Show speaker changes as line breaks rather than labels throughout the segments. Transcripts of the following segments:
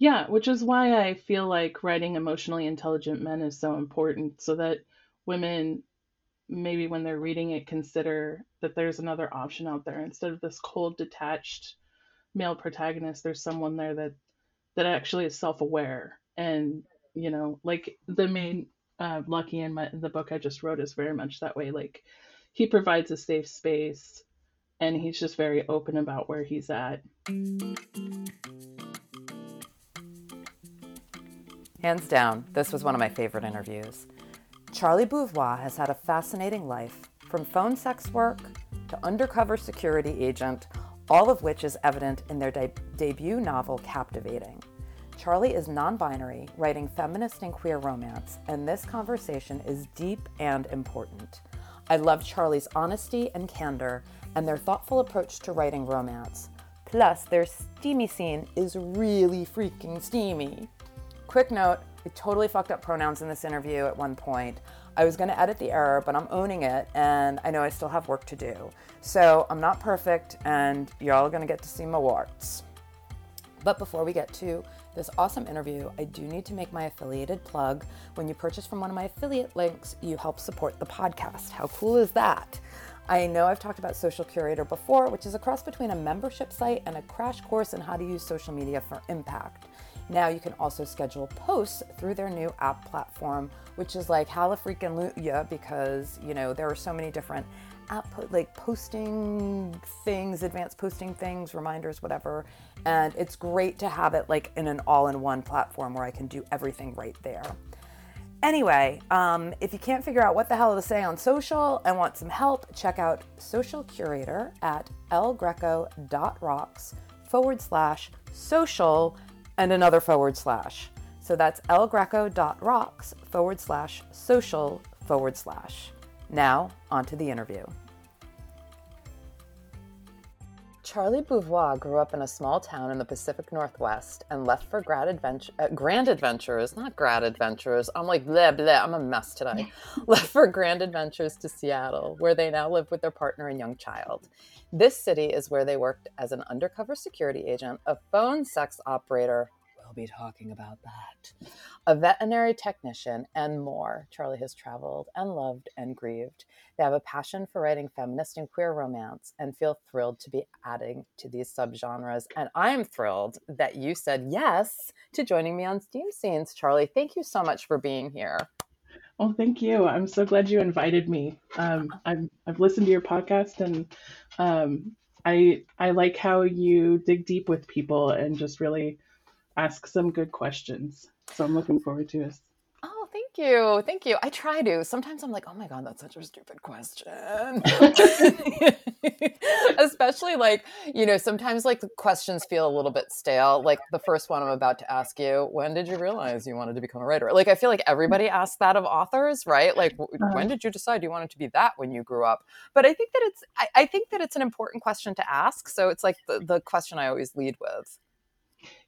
Yeah, which is why I feel like writing emotionally intelligent men is so important so that women maybe when they're reading it consider that there's another option out there. Instead of this cold detached male protagonist there's someone there that that actually is self-aware. And you know like the main uh, lucky in my the book i just wrote is very much that way like he provides a safe space and he's just very open about where he's at
hands down this was one of my favorite interviews charlie beauvoir has had a fascinating life from phone sex work to undercover security agent all of which is evident in their de- debut novel captivating Charlie is non binary, writing feminist and queer romance, and this conversation is deep and important. I love Charlie's honesty and candor and their thoughtful approach to writing romance. Plus, their steamy scene is really freaking steamy. Quick note I totally fucked up pronouns in this interview at one point. I was going to edit the error, but I'm owning it, and I know I still have work to do. So I'm not perfect, and you're all going to get to see my warts. But before we get to this awesome interview, I do need to make my affiliated plug. When you purchase from one of my affiliate links, you help support the podcast. How cool is that? I know I've talked about Social Curator before, which is a cross between a membership site and a crash course in how to use social media for impact. Now you can also schedule posts through their new app platform, which is like hallelujah because you know there are so many different output like posting things, advanced posting things, reminders, whatever. And it's great to have it like in an all-in-one platform where I can do everything right there. Anyway, um, if you can't figure out what the hell to say on social and want some help, check out Social Curator at lgreco.rocks forward slash social and another forward slash. So that's lgreco.rocks forward slash social forward slash. Now, on to the interview. Charlie Beauvoir grew up in a small town in the Pacific Northwest and left for grad adventure, uh, grand adventures, not grad adventures. I'm like, blah, blah, I'm a mess today. left for grand adventures to Seattle, where they now live with their partner and young child. This city is where they worked as an undercover security agent, a phone sex operator, we'll be talking about that. A veterinary technician and more. Charlie has traveled and loved and grieved. They have a passion for writing feminist and queer romance and feel thrilled to be adding to these subgenres. And I'm thrilled that you said yes to joining me on Steam Scenes, Charlie. Thank you so much for being here.
Well, thank you. I'm so glad you invited me. Um, I've, I've listened to your podcast and um, I I like how you dig deep with people and just really ask some good questions. So I'm looking forward to it.
Oh, thank you. Thank you. I try to. Sometimes I'm like, oh my God, that's such a stupid question. Especially like, you know, sometimes like the questions feel a little bit stale. Like the first one I'm about to ask you, when did you realize you wanted to become a writer? Like, I feel like everybody asks that of authors, right? Like, uh-huh. when did you decide you wanted to be that when you grew up? But I think that it's, I, I think that it's an important question to ask. So it's like the, the question I always lead with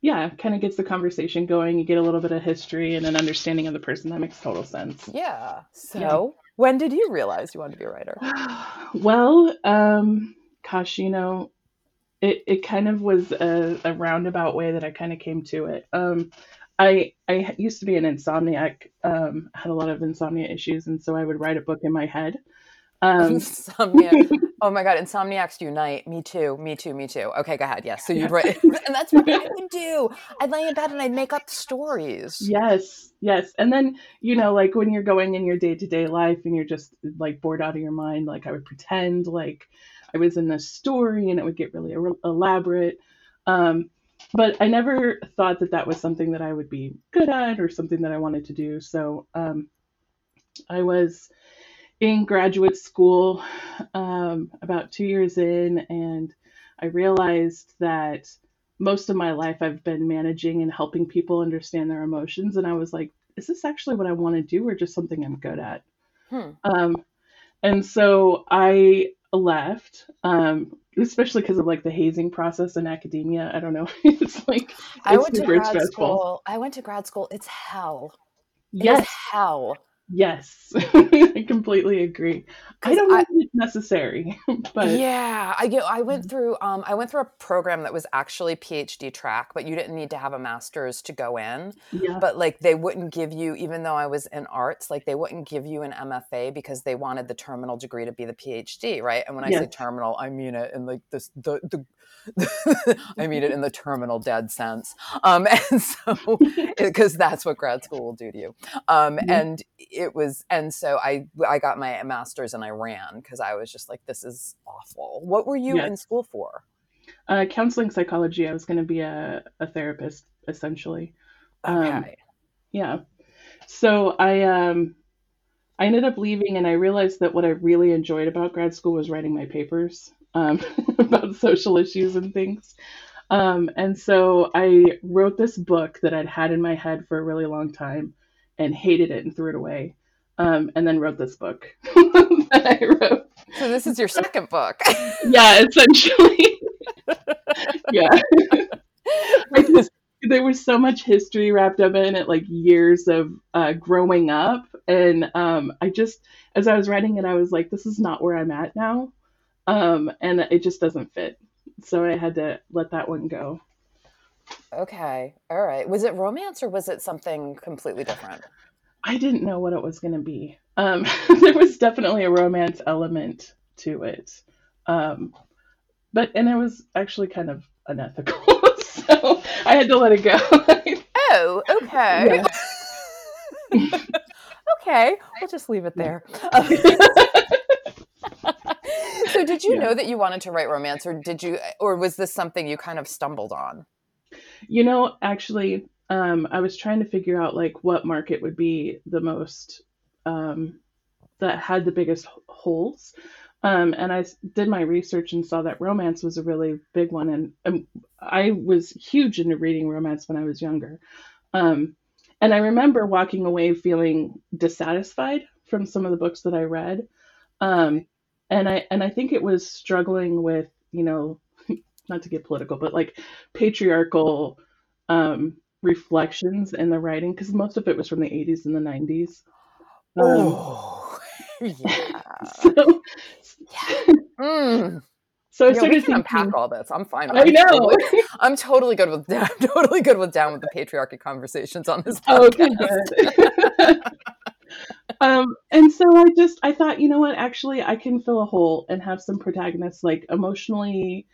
yeah, kind of gets the conversation going. You get a little bit of history and an understanding of the person. That makes total sense.
Yeah. So, yeah. when did you realize you wanted to be a writer?
well, um, gosh, you know, it, it kind of was a, a roundabout way that I kind of came to it. Um, I I used to be an insomniac. Um, had a lot of insomnia issues, and so I would write a book in my head.
Um, Insomniac. oh my god, insomniacs unite. Me too. Me too. Me too. Okay, go ahead. Yes. So you'd write, and that's what I would do. I'd lay in bed and I'd make up stories.
Yes. Yes. And then you know, like when you're going in your day to day life and you're just like bored out of your mind, like I would pretend like I was in a story and it would get really elaborate. Um, but I never thought that that was something that I would be good at or something that I wanted to do. So um, I was in graduate school um, about two years in, and I realized that most of my life I've been managing and helping people understand their emotions. And I was like, is this actually what I want to do or just something I'm good at? Hmm. Um, and so I left, um, especially because of like the hazing process in academia. I don't know. it's like it's
I went to grad stressful. school. I went to grad school. It's hell. It yes. hell.
Yes, I completely agree. I don't know
I,
if it's necessary, but
yeah, I you. I went through um I went through a program that was actually PhD track, but you didn't need to have a master's to go in.
yeah,
But like they wouldn't give you, even though I was in arts, like they wouldn't give you an MFA because they wanted the terminal degree to be the PhD, right? And when I say terminal, I mean it in like this the the I mean it in the terminal dead sense. Um, and so because that's what grad school will do to you. Um,
Mhm.
and it was, and so I I got my master's and I ran because I was just like, this is awful. What were you in school for?
Uh, counseling psychology. I was going to be a, a therapist essentially. Um,
Okay.
yeah. So I um I ended up leaving, and I realized that what I really enjoyed about grad school was writing my papers um, about social issues and things. Um, and so I wrote this book that I'd had in my head for a really long time and hated it and threw it away. Um, and then wrote this book that I wrote.
So this is your second book.
Yeah, essentially. yeah. I just, there was so much history wrapped up in it, like years of uh, growing up. And um, I just, as I was writing it, I was like, this is not where I'm at now. Um, and it just doesn't fit. So I had to let that one go.
Okay. All right. Was it romance or was it something completely different?
I didn't know what it was going to be. Um, there was definitely a romance element to it. Um, but, and it was actually kind of unethical. so I had to let it go.
Oh, okay. okay. We'll just leave it there. so did you
Yeah.
know that you wanted to write romance or did you or was this something you kind of stumbled on?
You know, actually, um, I was trying to figure out like what market would be the most um, that had the biggest holes. Um, and I did my research and saw that romance was a really big one. And um, I was huge into reading romance when I was younger. Um, and I remember walking away feeling dissatisfied from some of the books that I read. Um, and I and I think it was struggling with, you know, not to get political, but like patriarchal um, reflections in the writing because most of it was from the 80s and the 90s. Um,
Oh. yeah.
so,
Mm.
so I
Yeah, we
started
can
thinking,
unpack all this. I'm fine.
I
I'm
know.
totally, I'm totally good with I'm totally good with down with the patriarchy conversations on this
okay,
podcast.
good. um, and so I just I thought, you know what, actually I can fill a hole and have some protagonists like emotionally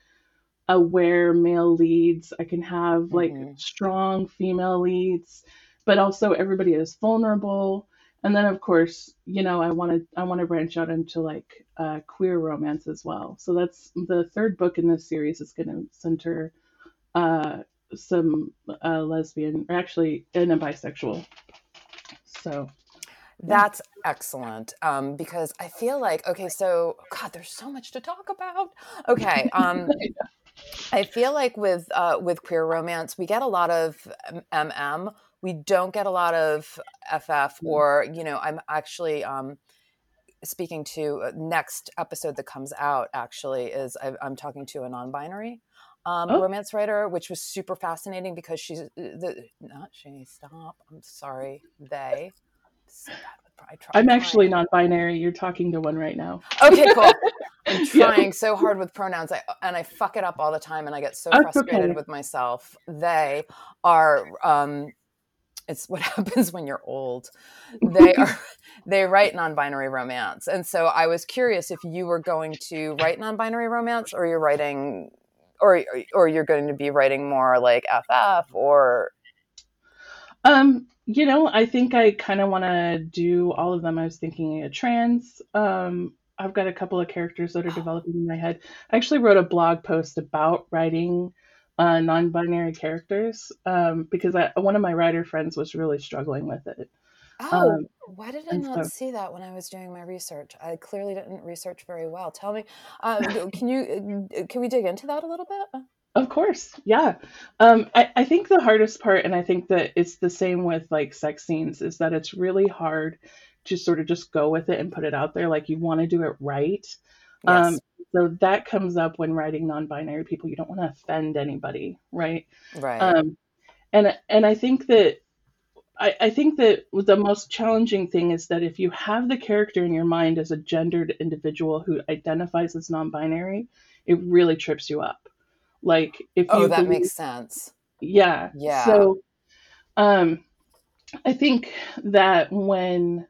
aware male leads. I can have like
hmm
strong female leads, but also everybody is vulnerable. And then of course, you know, I want to I want to branch out into like uh, queer romance as well. So that's the third book in this series is going to center uh, some uh, lesbian, or actually, and a bisexual. So
That's excellent um, because I feel like okay, so God, there's so much to talk about. Okay, um, I feel like with uh, with queer romance, we get a lot of MM. We don't get a lot of FF, or you know, I'm actually um, speaking to uh, next episode that comes out. Actually, is I, I'm talking to a non-binary um,
oh,
romance writer, which was super fascinating because she's uh, the not she. Stop. I'm sorry. They. So I try, I'm
I'm actually non-binary. You're talking to one right now.
Okay, cool. I'm
yeah,
trying so hard with pronouns, I, and I fuck it up all the time, and I get so
that's
frustrated
okay.
with myself. They are. Um, it's what happens when you're old. They are. They write non-binary romance, and so I was curious if you were going to write non-binary romance, or you're writing, or or you're going to be writing more like FF, or
Um, you know, I think I kind of want to do all of them. I was thinking a trans. Um, I've got a couple of characters that are developing in my head. I actually wrote a blog post about writing uh, non-binary characters um, because I, one of my writer friends was really struggling with it.
Oh,
Um,
why did I not
so,
see that when I was doing my research? I clearly didn't research very well. Tell me, uh, can you uh, can we dig into that a little bit?
Of course, yeah. Um, I, I think the hardest part, and I think that it's the same with like sex scenes, is that it's really hard to sort of just go with it and put it out there. Like you want to do it right. Um, so that comes up when writing non-binary people. You don't want to offend anybody, right?
right.
Um, and and I think that I, I think that the most challenging thing is that if you have the character in your mind as a gendered individual who identifies as non-binary, it really trips you up. Like if
oh,
you
that
believe-
makes sense.
yeah.
Yeah.
So um I think that when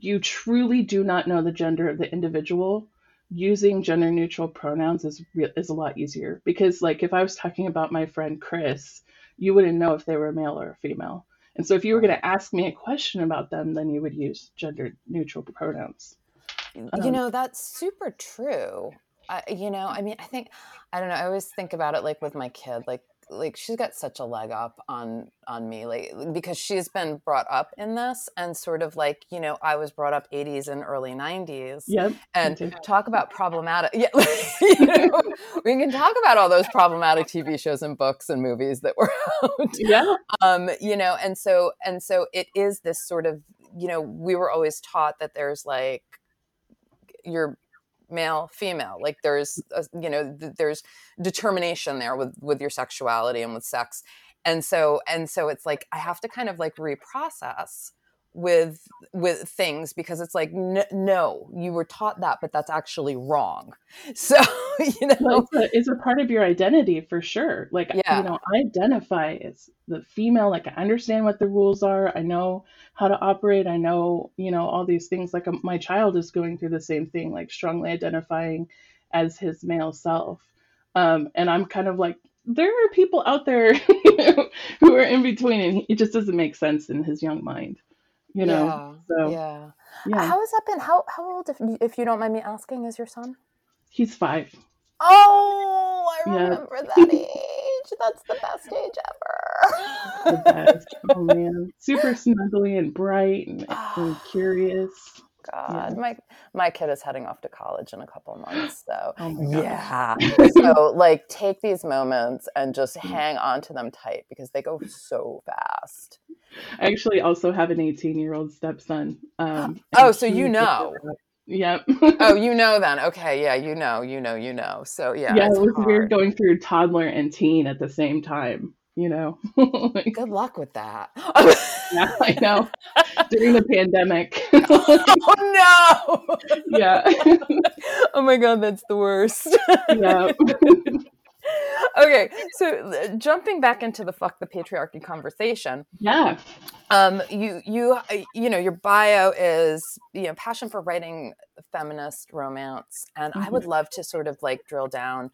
you truly do not know the gender of the individual, using gender neutral pronouns is re- is a lot easier because like if I was talking about my friend Chris, you wouldn't know if they were male or female. And so if you were going to ask me a question about them, then you would use gender neutral pronouns.
you
Um,
know that's super true I, you know i mean i think i don't know i always think about it like with my kid like like she's got such a leg up on on me like because she's been brought up in this and sort of like you know i was brought up 80s and early 90s
Yep.
and talk about problematic yeah you know, we can talk about all those problematic tv shows and books and movies that were out
Yeah.
um you know and so and so it is this sort of you know we were always taught that there's like you're male female like there's a, you know th- there's determination there with with your sexuality and with sex. And so and so it's like i have to kind of like reprocess with with things because it's like n- no you were taught that but that's actually wrong so you know
Well, it's, a, it's a part of your identity for sure. Like,
Yeah.
you know, I identify as the female. Like, I understand what the rules are. I know how to operate. I know, you know, all these things. Like, um, my child is going through the same thing, like, strongly identifying as his male self. Um, and I'm kind of like, there are people out there who are in between, and it just doesn't make sense in his young mind, you know? So,
yeah
yeah,
how has that been how how old if you, if you don't mind me asking is your son
he's five.
Oh, I
Yeah.
remember that age. That's the best age ever.
The best. oh, man. Super snuggly and bright and, and curious.
God, my my kid is heading off to college in a couple months, so
Oh
yeah. so like, take these moments and just
Mm.
hang on to them tight because they go so fast.
I actually also have an 18 year old stepson. Um,
Oh, so you know.
Yep.
Oh, you know then. Okay, yeah, you know, you know, you know. So yeah,
yeah, it was
hard.
weird going through toddler and teen at the same time, you know? Like,
Good luck with that.
yeah, I know. During the pandemic.
oh no!
yeah.
oh my god, that's the worst.
yeah.
okay, so uh, jumping back into the fuck the patriarchy conversation,
Yeah.
um, you you uh, you know your bio is you know passion for writing feminist romance, and I would love to sort of like drill down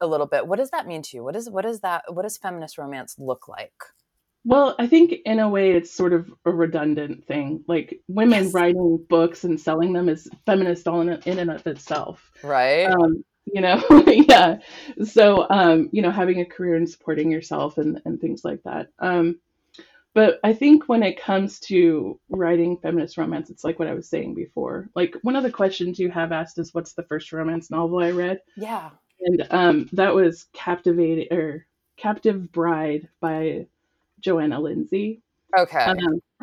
a little bit. What does that mean to you? What is what is that? What does feminist romance look like?
Well, I think in a way it's sort of a redundant thing. Like women
Yes.
writing books and selling them is feminist all in, in and of itself.
Right?
um, you know yeah so um, you know having a career and supporting yourself and, and things like that um, but i think when it comes to writing feminist romance it's like what i was saying before like one of the questions you have asked is what's the first romance novel i read
yeah.
and um, that was captivated or captive bride by johanna lindsey
Okay.
um,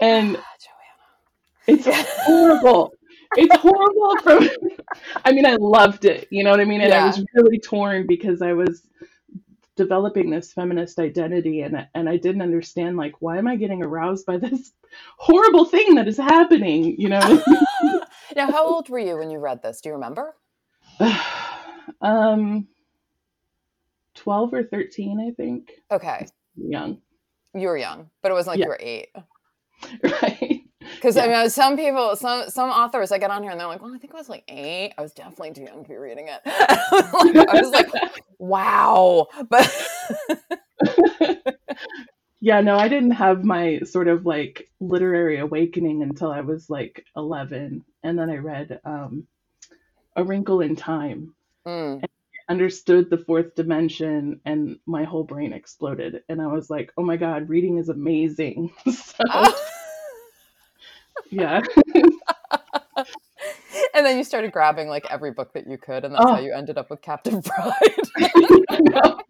and
Ah, Johanna.
it's horrible. It's horrible from I mean I loved it, you know what I mean? And I was really torn because I was developing this feminist identity and and I didn't understand like why am I getting aroused by this horrible thing that is happening, you know?
now, how old were you when you read this? Do you remember?
um 12 or 13, I think.
Okay,
Young.
you were young, but it wasn't like
Yeah.
you were eight.
Right.
Because I
Yeah.
mean, some people, some some authors, I get on here and they're like, "Well, I think I was like eight. I was definitely too young to be reading it." I was like, "Wow!" But
yeah, no, I didn't have my sort of like literary awakening until I was like 11. And then I read um, A Wrinkle in Time,
Mm.
understood the fourth dimension, and my whole brain exploded. And I was like, oh my God, reading is amazing. so, yeah.
and then you started grabbing like every book that you could, and that's how
Oh.
you ended up with Captive Bride.
No.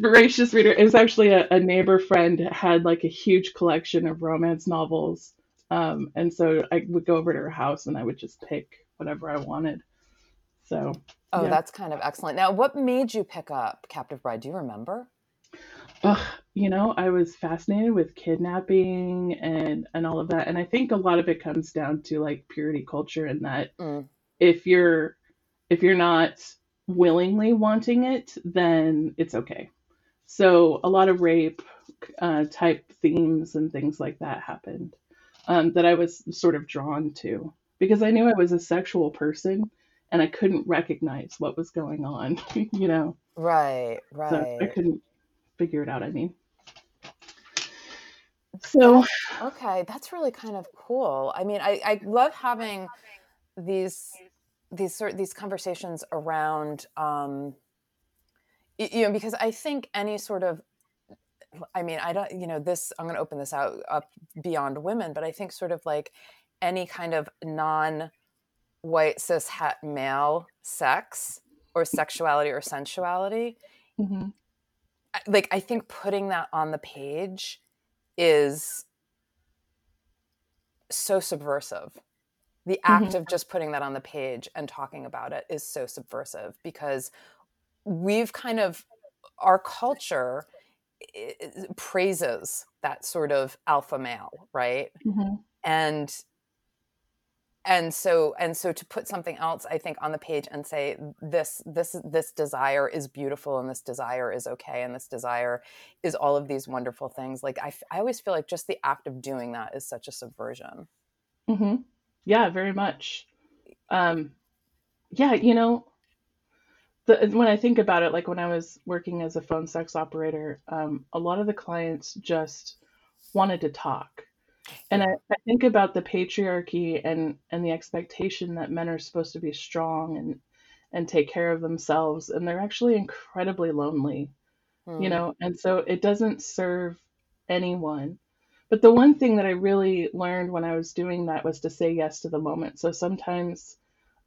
Voracious reader. It was actually a, a neighbor friend had like a huge collection of romance novels. Um, and so I would go over to her house and I would just pick whatever I wanted. So
oh,
Yeah.
that's kind of excellent. Now, what made you pick up Captive Bride? Do you remember?
Ugh, you know, I was fascinated with kidnapping and and all of that. And I think a lot of it comes down to like purity culture and that
Mm,
if you're if you're not willingly wanting it, then it's okay. So a lot of rape uh, type themes and things like that happened um, that I was sort of drawn to because I knew I was a sexual person and I couldn't recognize what was going on, you know.
right,
So I
right.
couldn't figure it out. I mean, so
okay. That's really kind of cool. I mean, I, I love having these these sort these conversations around um you know because I think any sort of I mean, I don't, you know, this, I'm going to open this out up beyond women, but I think sort of like any kind of non white cis het male sex or sexuality or sensuality,
mhm,
I- like I think putting that on the page is so subversive. The act
mhm,
of just putting that on the page and talking about it is so subversive because we've kind of, our culture praises that sort of alpha male, right?
mhm,
And and so and so to put something else i think on the page and say this this this desire is beautiful and this desire is okay and this desire is all of these wonderful things like i, I always feel like just the act of doing that is such a subversion
mhm. Yeah, very much. Um, yeah, you know, the, when I think about it, like when I was working as a phone sex operator, um, a lot of the clients just wanted to talk. And I, I think about the patriarchy and and the expectation that men are supposed to be strong and and take care of themselves, and they're actually incredibly lonely, you
mm,
know, and so it doesn't serve anyone. But the one thing that I really learned when I was doing that was to say yes to the moment. So sometimes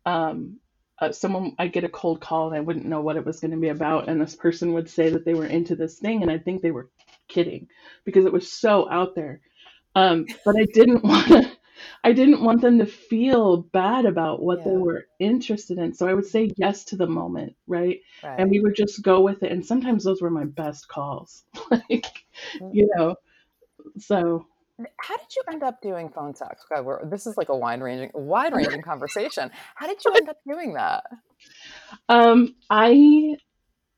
um, uh, someone I'd get a cold call and I wouldn't know what it was going to be about, and this person would say that they were into this thing, and I'd think they were kidding because it was so out there. Um, but I didn't want to. I didn't want them to feel bad about what they
yeah
were interested in. So I would say yes to the moment, right? And
right
we would just go with it. And sometimes those were my best calls. like,
Mm.
you know, so
how did you end up doing phone sex God, we're, this is like a wide ranging wide ranging conversation how did you end up doing that
um I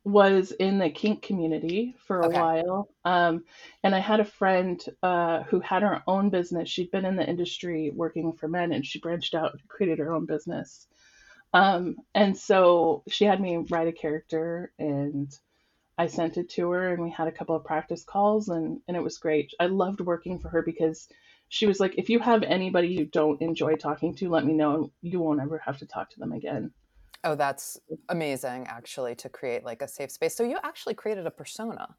was in the kink community for a
okay
while. Um, and I had a friend uh, who had her own business. She'd been in the industry working for men and she branched out and created her own business. Um, and so she had me write a character and I sent it to her and we had a couple of practice calls and, and it was great. I loved working for her because she was like, if you have anybody you don't enjoy talking to, let me know. You won't ever have to talk to them again.
Oh that's amazing actually to create like a safe space so you actually created a persona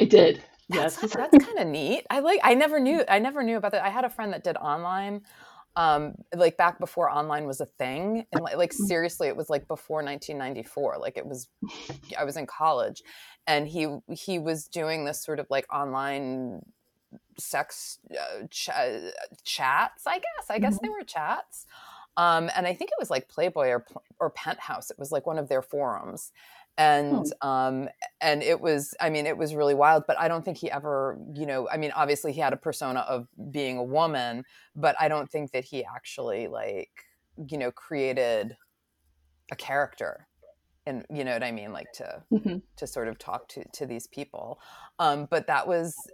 I did.
That's
Yes.
that's kind of neat. I like. I never knew. I never knew about that. I had a friend that did online, um, like back before online was a thing, and like, like seriously, it was like before 1994. Like it was. I was in college, and he he was doing this sort of like online sex uh, ch- uh, chats. I guess. I guess
Mhm.
they were chats. Um, and I think it was like Playboy or or Penthouse. It was like one of their forums, and
Hmm.
um, and it was i mean it was really wild but i don't think he ever you know i mean obviously he had a persona of being a woman but i don't think that he actually like you know created a character and you know what i mean like to
Mhm.
to sort of talk to to these people um but that was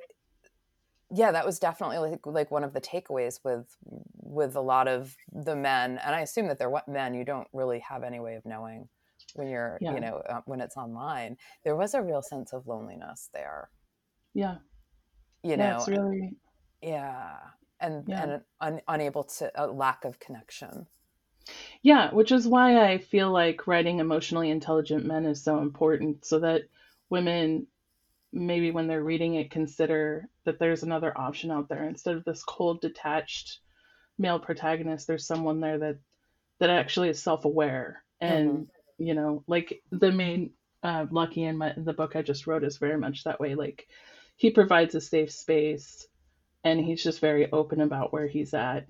yeah that was definitely like like one of the takeaways with with a lot of the men and i assume that they're what men you don't really have any way of knowing when you're
Yeah.
you know uh, when it's online there was a real sense of loneliness there
Yeah.
you
Yeah.
know
It's really,
yeah and
yeah.
and un, unable to a lack of connection
Yeah. Which is why I feel like writing emotionally intelligent men is so important so that women, maybe when they're reading it, consider that there's another option out there. Instead of this cold, detached male protagonist, there's someone there that, that actually is self aware.
hmm
And, you know, like the main, uh, Lucky in my, the book I just wrote is very much that way. Like he provides a safe space and he's just very open about where he's at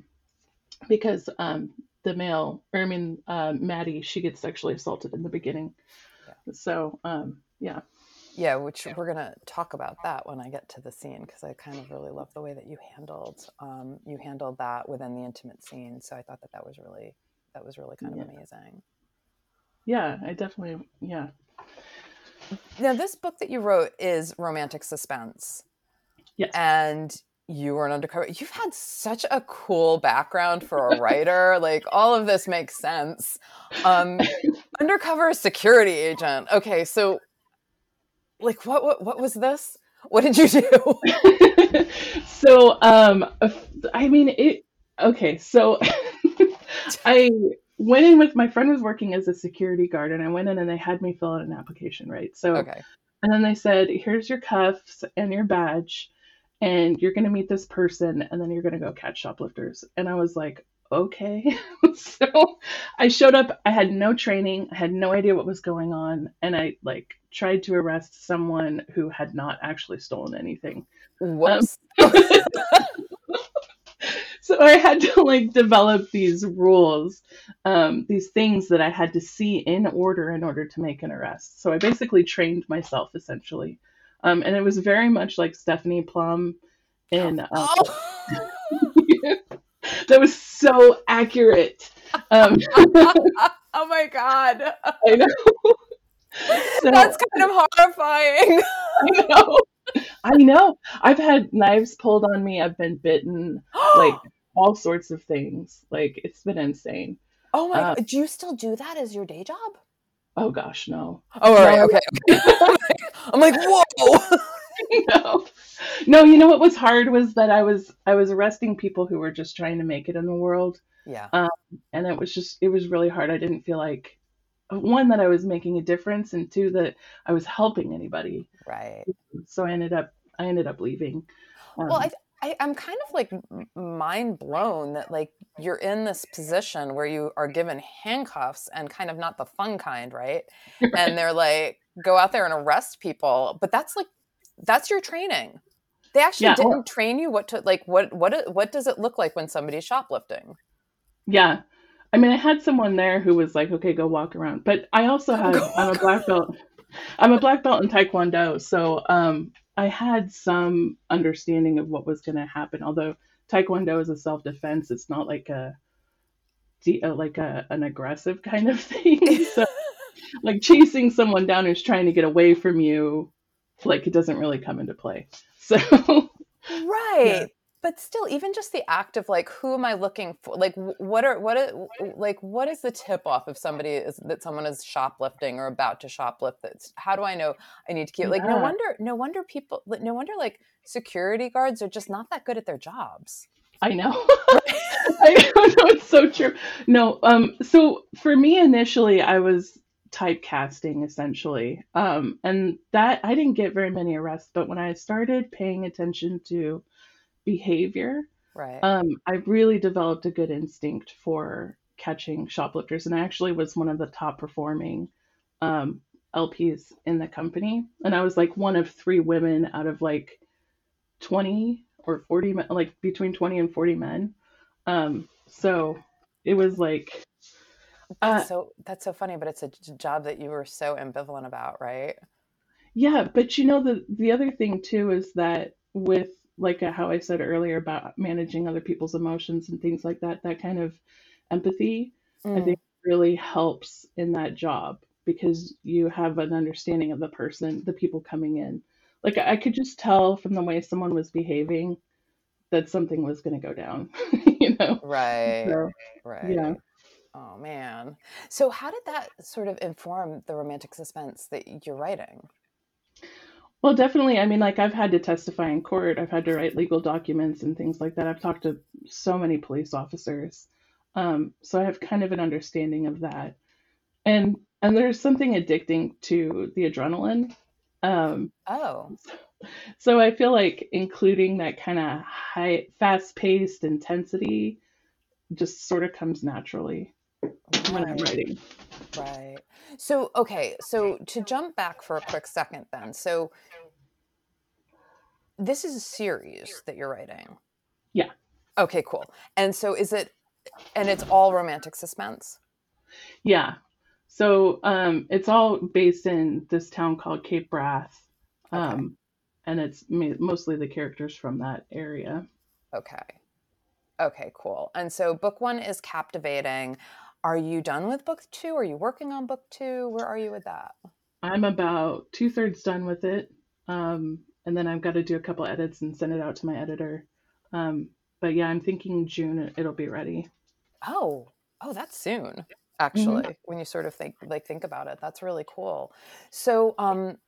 because um, the male, or I mean, uh, Maddie, she gets sexually assaulted in the beginning.
yeah
So, um, yeah.
Yeah, which we're gonna talk about that when I get to the scene because I kind of really love the way that you handled um, you handled that within the intimate scene. So I thought that that was really that was really kind of
Yeah.
amazing.
Yeah, I definitely yeah.
Now, this book that you wrote is romantic suspense.
Yes.
And you were an undercover. You've had such a cool background for a writer. like all of this makes sense. Um, undercover security agent. Okay, so like what what what was this? What did you do?
so um i mean it okay so i went in with my friend was working as a security guard and i went in and they had me fill out an application right so
okay.
and then they said here's your cuffs and your badge and you're going to meet this person and then you're going to go catch shoplifters and i was like okay so i showed up i had no training i had no idea what was going on and i like tried to arrest someone who had not actually stolen anything
Whoops.
so I had to like develop these rules, um, these things that I had to see in order in order to make an arrest. So I basically trained myself essentially, um, and it was very much like Stephanie Plum in. Uh,
oh.
that was so accurate. Um,
oh my god.
I know. So-
That's kind of horrifying.
I know. I know. I've had knives pulled on me. I've been bitten. Like all sorts of things. Like it's been insane.
Oh my god. Do you still do that as your day job?
Oh gosh, no.
Oh, all right. Okay. okay. I'm like, whoa.
no. No, you know what was hard was that I was I was arresting people who were just trying to make it in the world.
Yeah.
And it was just it was really hard. I didn't feel like one that I was making a difference and two that I was helping anybody.
Right.
So I ended up I ended up leaving. Um,
Well, I, I, I'm kind of like mind blown that like you're in this position where you are given handcuffs and kind of not the fun kind, right? And they're like, go out there and arrest people. But that's like, that's your training. They actually
Yeah,
didn't
well-
train you what to like. What what what does it look like when somebody's shoplifting?
Yeah. I mean, I had someone there who was like, okay, go walk around. But I also had,
Go
I'm a black belt. I'm a black belt in Taekwondo. So um, I had some understanding of what was going to happen. Although Taekwondo is a self defense, it's not like a, uh, like a, an aggressive kind of thing. so, like chasing someone down who's trying to get away from you, like it doesn't really come into play. So,
right but still even just the act of like who am i looking for like what are what are, like what is the tip off if somebody is that someone is shoplifting or about to shoplift that's how do i know i need to keep like no wonder no wonder people no wonder like security guards are just not that good at their jobs
I know. I know, it's so true. No, um, so for me initially, I was typecasting essentially, um, and that I didn't get very many arrests. But when I started paying attention to behavior,
right
um, I really developed a good instinct for catching shoplifters, and I actually was one of the top performing um, LPs in the company, and I was like one of three women out of like twenty or forty, men, like between twenty and forty men. Um, so it was like, uh,
that's so that's so funny but it's a job that you were so ambivalent about right
yeah. But you know the the other thing too is that with like uh, how I said earlier about managing other people's emotions and things like that, that kind of empathy. I
Mm.
think really helps in that job because you have an understanding of the person, the people coming in. Like I could just tell from the way someone was behaving that something was going to go down, you know.
right
So,
right
yeah.
Oh man so how did that sort of inform the romantic suspense that you're writing
well, definitely. I mean, like I've had to testify in court. I've had to write legal documents and things like that. I've talked to so many police officers, um, so I have kind of an understanding of that. And and there's something addicting to the adrenaline. Um,
oh
So I feel like including that kind of high, fast-paced intensity just sort of comes naturally when I'm writing.
Right. So, okay. So, to jump back for a quick second, then. So, this is a series that you're writing.
Yeah.
Okay, cool. And so, is it, and it's all romantic suspense?
Yeah. So um, it's all based in this town called Cape Wrath, um, okay. and it's mostly the characters from that area.
Okay. Okay, cool. And so book one is captivating. Are you done with book two? Are you working on book two? Where are you with that?
I'm about two thirds done with it. Um, and then I've got to do a couple edits and send it out to my editor. Um, but yeah, I'm thinking June it'll be ready.
Oh, oh, that's soon. Actually, mm-hmm. when you sort of think like think about it, that's really cool. So, um,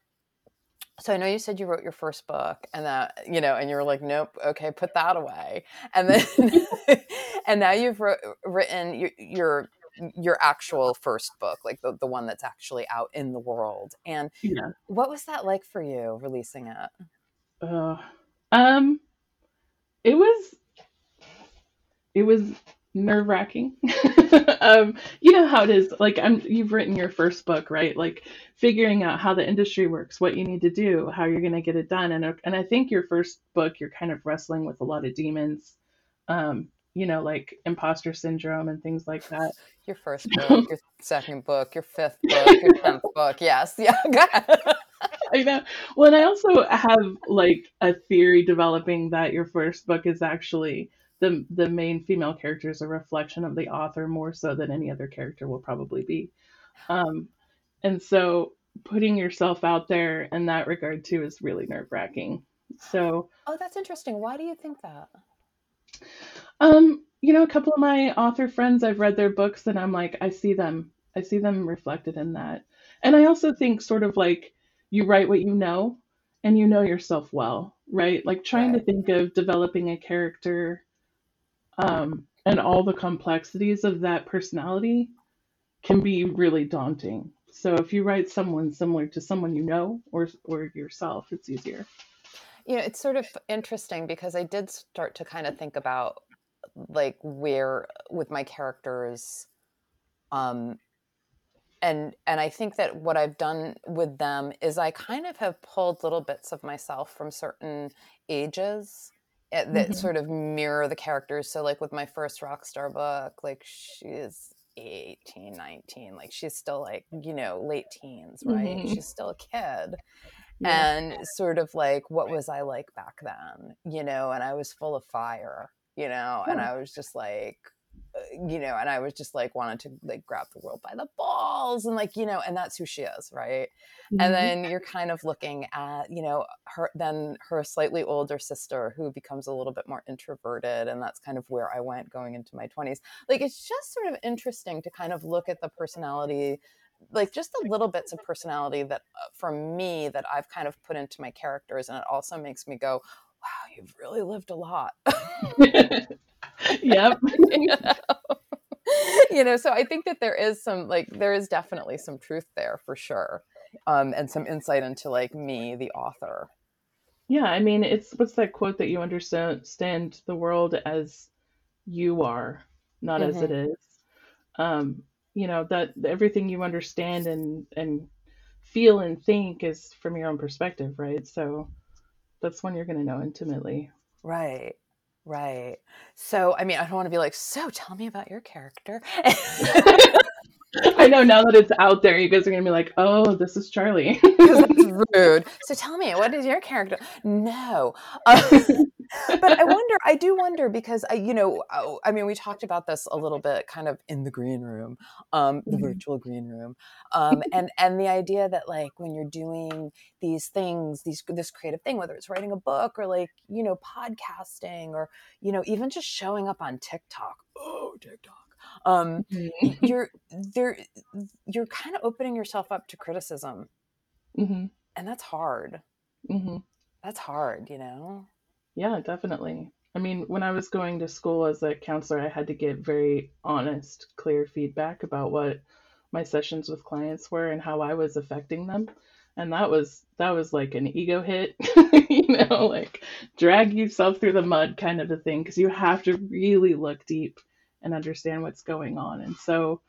so I know you said you wrote your first book and that, you know, and you were like, nope, okay, put that away. And then, and now you've wrote, written your, your, your actual first book, like the, the one that's actually out in the world. And yeah. what was that like for you releasing it?
Uh, um, it was, it was nerve wracking. um, you know how it is. Like I'm, you've written your first book, right? Like figuring out how the industry works, what you need to do, how you're going to get it done, and and I think your first book, you're kind of wrestling with a lot of demons. Um, you know, like imposter syndrome and things like that.
Your first book, your second book, your fifth book, your tenth book. Yes, yeah.
I know. Well, and I also have like a theory developing that your first book is actually the the main female character is a reflection of the author more so than any other character will probably be. Um, and so putting yourself out there in that regard too is really nerve wracking. So
Oh, that's interesting. Why do you think that?
Um, you know, a couple of my author friends, I've read their books and I'm like, I see them. I see them reflected in that. And I also think sort of like you write what you know and you know yourself well, right? Like trying to think of developing a character um, and all the complexities of that personality can be really daunting. So if you write someone similar to someone you know or or yourself, it's easier.
You know, it's sort of interesting because I did start to kind of think about like where with my characters um and and I think that what I've done with them is I kind of have pulled little bits of myself from certain ages that mm-hmm. sort of mirror the characters. So, like with my first rock star book, like she's 18, 19, like she's still like, you know, late teens, right? Mm-hmm. She's still a kid. Yeah. And sort of like, what was I like back then, you know? And I was full of fire, you know? And I was just like, uh, you know, and I was just like wanted to like grab the world by the balls and like, you know, and that's who she is, right? Mm-hmm. And then you're kind of looking at, you know, her then her slightly older sister who becomes a little bit more introverted and that's kind of where I went going into my 20s. Like it's just sort of interesting to kind of look at the personality like just the little bits of personality that uh, from me that I've kind of put into my characters and it also makes me go, wow, you've really lived a lot.
yep.
you, know? you know, so I think that there is some like there is definitely some truth there for sure. Um, and some insight into like me, the author.
Yeah, I mean, it's what's that quote that you understand the world as you are, not mm-hmm. as it mm-hmm. Um, you know that everything you understand and and feel and think is from your own perspective, right? So that's when you're going to know intimately.
Right. Right. So, I mean, I don't want to be like, so tell me about your character.
I know now that it's out there, you guys are gonna be like, "Oh, this is Charlie."
that's rude. So tell me, what is your character? No, uh, but I wonder. I do wonder because I, you know, oh, I mean, we talked about this a little bit, kind of in the green room, um, the mm-hmm. virtual green room, um, and and the idea that like when you're doing these things, these this creative thing, whether it's writing a book or like you know podcasting or you know even just showing up on TikTok. Oh, TikTok um, mm-hmm. you're there you're kind of opening yourself up to criticism mm-hmm. and that's hard mm-hmm. that's hard you know
yeah definitely i mean when i was going to school as a counselor i had to get very honest clear feedback about what my sessions with clients were and how i was affecting them and that was that was like an ego hit you know like drag yourself through the mud kind of a thing because you have to really look deep and understand what's going on. And so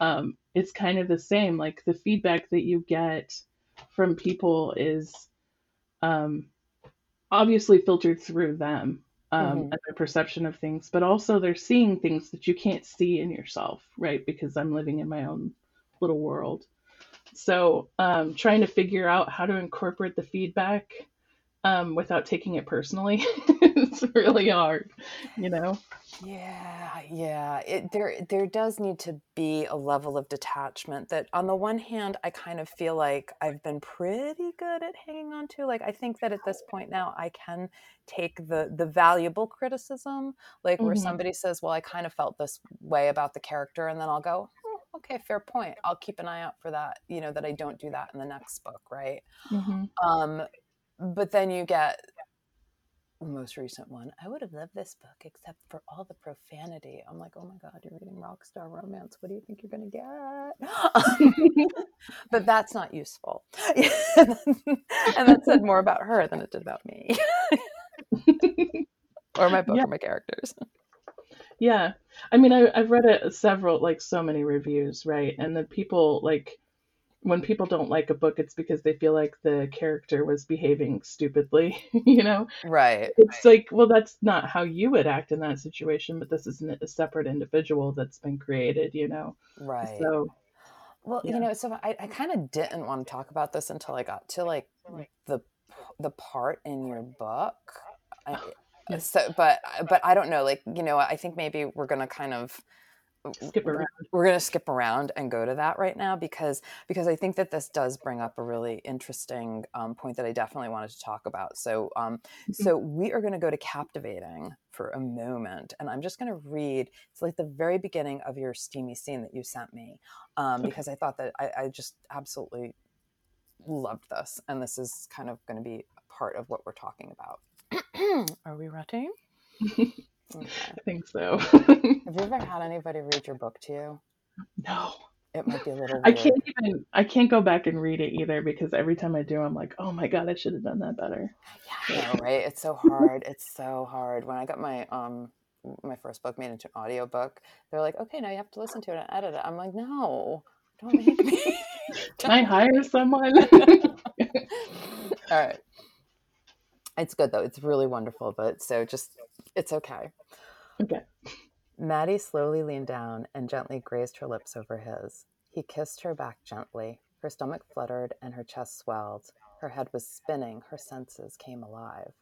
um, it's kind of the same. Like the feedback that you get from people is um, obviously filtered through them um, mm-hmm. and their perception of things, but also they're seeing things that you can't see in yourself, right? Because I'm living in my own little world. So um, trying to figure out how to incorporate the feedback um, without taking it personally it's really hard, you know.
Yeah, yeah. It there there does need to be a level of detachment that on the one hand I kind of feel like I've been pretty good at hanging on to. Like I think that at this point now I can take the the valuable criticism, like where
Mm-hmm.
somebody says, "Well, I kind of felt this way about the character," and then I'll go, "Oh, okay, fair point. I'll keep an eye out for that, you know, that I don't do that in the next book, right?
Mm-hmm.
Um, but then you get the most recent one. I would have loved this book except for all the profanity. I'm like, oh my god, you're reading Rockstar Romance. What do you think you're gonna get? but that's not useful. and that said more about her than it did about me. or my book
Yeah.
or my characters.
Yeah. I mean, I, I've read it several, like so many reviews, right? And the people, like, when people don't like a book, it's because they feel like the character was behaving stupidly, you know?
Right.
It's like, well, that's not how you would act in that situation, but this is a separate individual that's been created, you know?
Right.
So,
Well,
Yeah.
you know, so I, I kind of didn't want to talk about this until I got to like the the part in your book. I,
Yeah.
So, but but I don't know. Like, you know, I think maybe we're gonna kind of
skip around.
we're going to skip around and go to that right now because because I think that this does bring up a really interesting um, point that I definitely wanted to talk about. So um, so we are going to go to captivating for a moment, and I'm just going to read. It's like the very beginning of your steamy scene that you sent me um,
Okay.
because I thought that I, I just absolutely loved this, and this is kind of going to be a part of what we're talking about. are we ready? Okay.
I think so.
Have you ever had anybody read your book to you?
no.
It might be a little. Weird.
I can't even I can't go back and read it either because every time I do I'm like, "Oh my god, I should have done that better."
Yeah, right. It's so hard. It's so hard. When I got my um my first book made into an audiobook, they're like, okay, now you have to listen to it and edit it. I'm like, no, don't make me.
Can I hire someone?
All right. It's good though. It's really wonderful, but so just it's okay.
okay.
Maddie slowly leaned down and gently grazed her lips over his. He kissed her back gently. Her stomach fluttered and her chest swelled. Her head was spinning. Her senses came alive.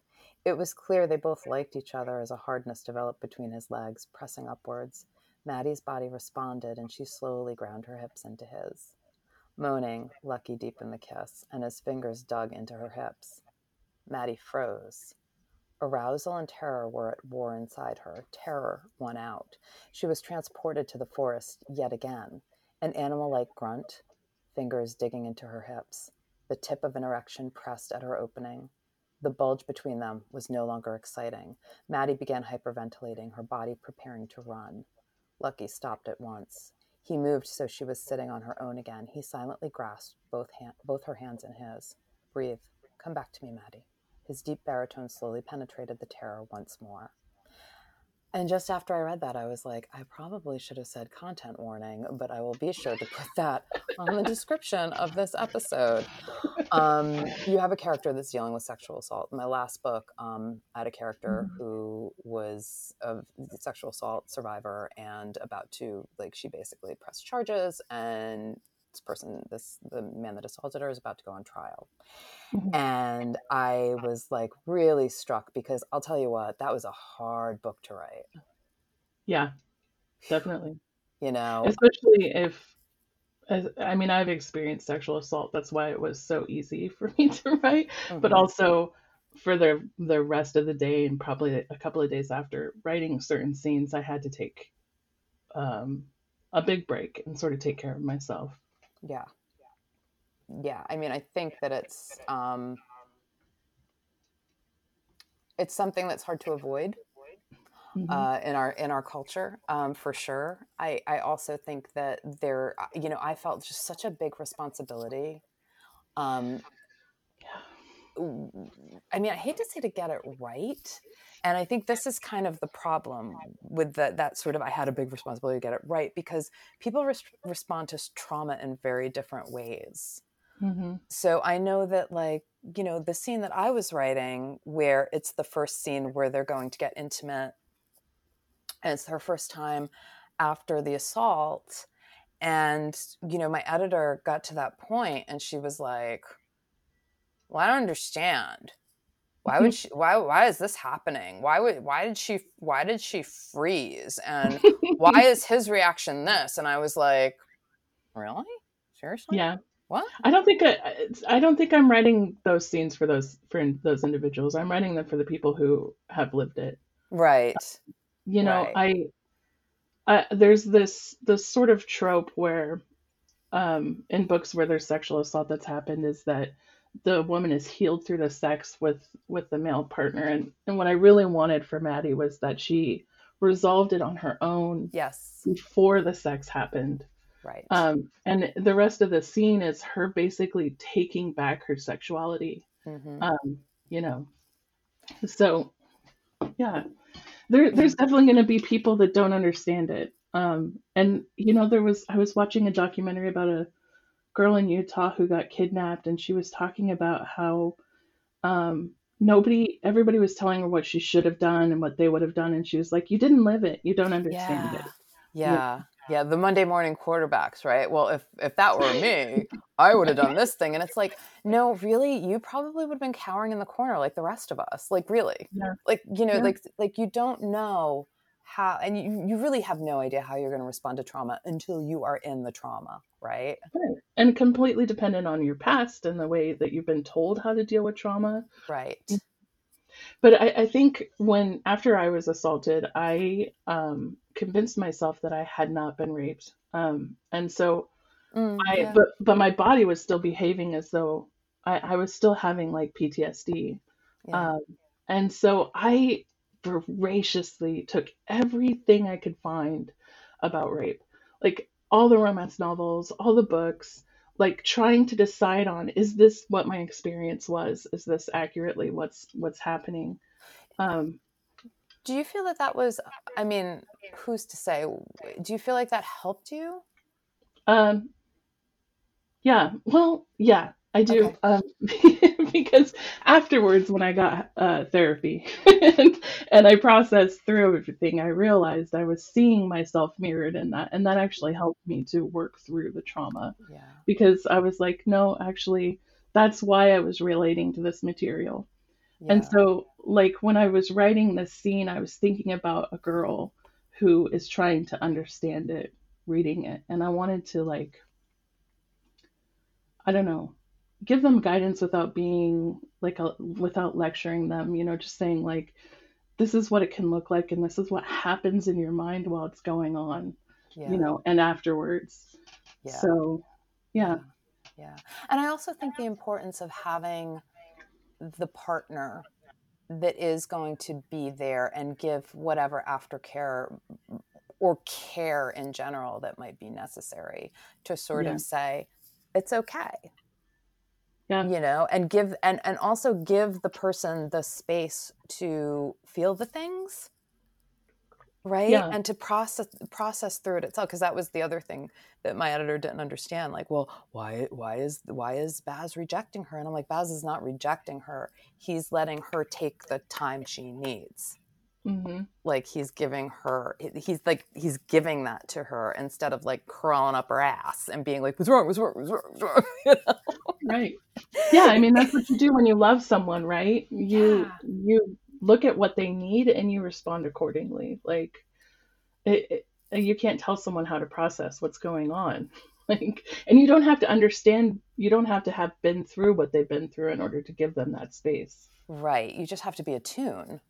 It was clear they both liked each other as a hardness developed between his legs, pressing upwards. Maddie's body responded, and she slowly ground her hips into his. Moaning, Lucky deepened the kiss, and his fingers dug into her hips. Maddie froze. Arousal and terror were at war inside her. Terror won out. She was transported to the forest yet again. An animal like grunt, fingers digging into her hips. The tip of an erection pressed at her opening. The bulge between them was no longer exciting. Maddie began hyperventilating, her body preparing to run. Lucky stopped at once. He moved so she was sitting on her own again. He silently grasped both, hand, both her hands in his. Breathe. Come back to me, Maddie. His deep baritone slowly penetrated the terror once more. And just after I read that, I was like, I probably should have said content warning, but I will be sure to put that on the description of this episode. Um, you have a character that's dealing with sexual assault. In my last book, um, I had a character who was a sexual assault survivor and about to, like, she basically pressed charges, and this person, this the man that assaulted her, is about to go on trial.
Mhm.
And I was like really struck because I'll tell you what, that was a hard book to write.
Yeah. Definitely.
You know,
Especially if as, I mean, I've experienced sexual assault. That's why it was so easy for me to write. But
Mhm.
also for the the rest of the day and probably a couple of days after writing certain scenes, I had to take um, a big break and sort of take care of myself.
Yeah, yeah. I mean, I think that it's um, it's something that's hard to avoid.
Mhm.
uh, in our in our culture um, for sure. I I also think that there, uh, you know, I felt just such a big responsibility. Um, I mean, I hate to say to get it right, and I think this is kind of the problem with the, that sort of. I had a big responsibility to get it right because people res- respond to trauma in very different ways
Mhm.
so I know that like you know the scene that I was writing where it's the first scene where they're going to get intimate and it's her first time after the assault and you know my editor got to that point and she was like well i don't understand. Why would she why why is this happening? Why would why did she why did she freeze? And why is his reaction this? And i was like really? Seriously?
Yeah.
What?
I don't think I, I don't think i'm writing those scenes for those for those individuals. I'm writing them for the people who have lived it.
Right.
You know
Right.
I, I there's this this sort of trope where um in books where there's sexual assault that's happened is that the woman is healed through the sex with with the male partner. And and what i really wanted for maddie was that she resolved it on her own
yes.
before the sex happened.
Right.
Um and the rest of the scene is her basically taking back her sexuality.
Hmm
um you know so yeah. There, there's definitely going to be people that don't understand it. Um and you know there was i was watching a documentary about a girl in utah who got kidnapped and she was talking about how um nobody everybody was telling her what she should have done and what they would have done and she was like you didn't live it. You don't understand
yeah.
it.
Yeah. Yeah. The monday morning quarterbacks right? Well if if that were me i would have done this thing and it's like no really? You probably would have been cowering in the corner like the rest of us. Like really?
Yeah.
like you know
Yeah.
like like you don't know how and you, you really have no idea how you're going to respond to trauma until you are in the trauma right
Right. and completely dependent on your past and the way that you've been told how to deal with trauma
right
but I, I think when after I was assaulted, I um, convinced myself that I had not been raped, um, and so
Mm,
I
yeah.
but but my body was still behaving as though I, I was still having like PTSD,
yeah.
um, and so I voraciously took everything I could find about rape, like all the romance novels, all the books, like trying to decide on is this what my experience was? Is this accurately what's what's happening? Um,
do you feel that that was i mean who's to say? Do you feel like that helped you?
Um, yeah, well, yeah, I do.
Okay.
Um, because afterwards, when I got uh, therapy and, and I processed through everything, I realized I was seeing myself mirrored in that, and that actually helped me to work through the trauma.
yeah
because I was like, no, actually, that's why I was relating to this material.
Yeah.
And so, like, when I was writing this scene, I was thinking about a girl who is trying to understand it, reading it. And I wanted to, like, I don't know, give them guidance without being like, a, without lecturing them, you know, just saying, like, this is what it can look like, and this is what happens in your mind while it's going on,
yeah.
you know, and afterwards.
yeah.
So, yeah.
Yeah. And I also think the importance of having the partner that is going to be there and give whatever aftercare or care in general that might be necessary to sort
Yeah.
of say it's okay
Yeah.
you know and give and and also give the person the space to feel the things right
Yeah.
and to process process through it itself because that was the other thing that my editor didn't understand like well why why is why is baz rejecting her and i'm like baz is not rejecting her he's letting her take the time she needs
hmm
like he's giving her he's like he's giving that to her instead of like crawling up her ass and being like what's wrong what's wrong what's wrong, what's wrong? You know?
Right. Yeah, I mean that's what you do when you love someone, right? You
Yeah.
you look at what they need and you respond accordingly. Like it, it, you can't tell someone how to process what's going on. Like and you don't have to understand, you don't have to have been through what they've been through in order to give them that space.
right you just have to be attuned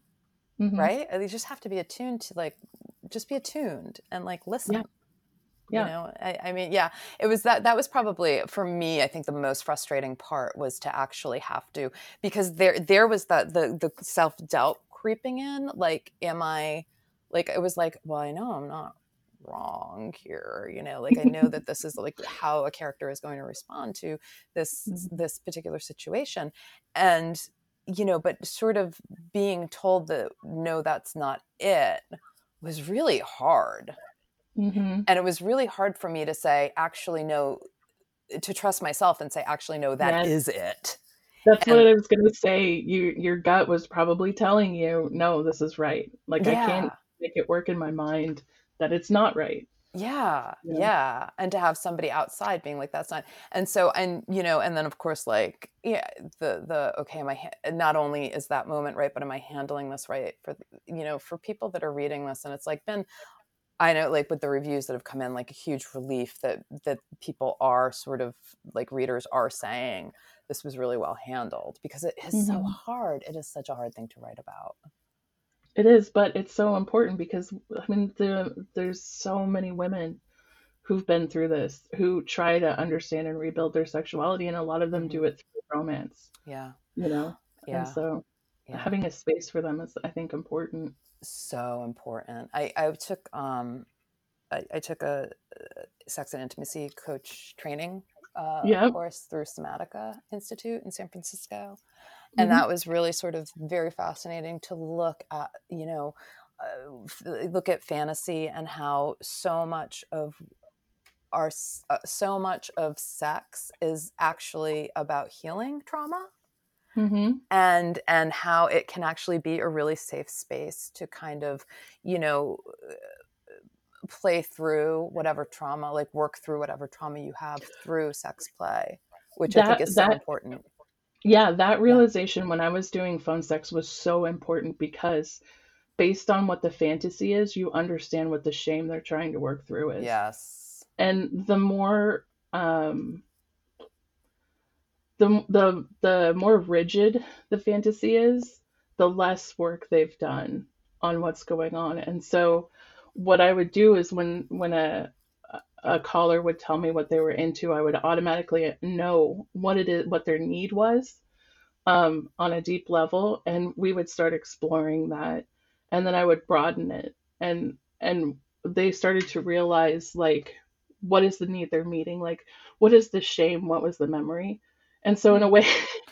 Mhm.
right you just have to be attuned to like just be attuned and like listen
Yeah. Yeah.
you know I, I mean yeah it was that that was probably for me i think the most frustrating part was to actually have to because there there was that the the self-doubt creeping in like am i like it was like well i know i'm not wrong here you know like i know that this is like how a character is going to respond to this
Mhm.
this particular situation and you know but sort of being told that no that's not it was really hard
Mhm.
and it was really hard for me to say actually no to trust myself and say actually no that
Yes.
is it
That's
And-
what I was going to say. You your gut was probably telling you, no, this is right. Like I can't make it work in my mind that it's not right.
Yeah, yeah, yeah, and to have somebody outside being like, "That's not," and so, and you know, and then of course, like, yeah, the the okay, am I? Ha- not only is that moment right, but am I handling this right for you know for people that are reading this, and it's like been I know like with the reviews that have come in, like a huge relief that that people are sort of like readers are saying this was really well handled because it is mm-hmm. so hard. It is such a hard thing to write about.
It is, but it's so important because I mean the, there's so many women who've been through this who try to understand and rebuild their sexuality and a lot of them mm-hmm. do it through romance.
Yeah.
You know. Yeah. And so yeah. having a space for them is I think important
so important. I, I took um, I, I took a, a, sex and intimacy coach training uh, yep. course through Somatica Institute in San Francisco, and mm-hmm. that was really sort of very fascinating to look at. You know, uh, look at fantasy and how so much of our uh, so much of sex is actually about healing trauma Mm-hmm. and and how it can actually be a really safe space to kind of you know play through whatever trauma like work through whatever trauma you have through sex play which that, i think is that, so important
yeah that realization yeah. when i was doing phone sex was so important because based on what the fantasy is you understand what the shame they're trying to work through is
yes
and the more um the the the more rigid the fantasy is, the less work they've done on what's going on. And so what I would do is when when a a caller would tell me what they were into, I would automatically know what it is, what their need was um, on a deep level, and we would start exploring that, and then I would broaden it, and and they started to realize like what is the need they're meeting, like what is the shame, what was the memory, and so in a way,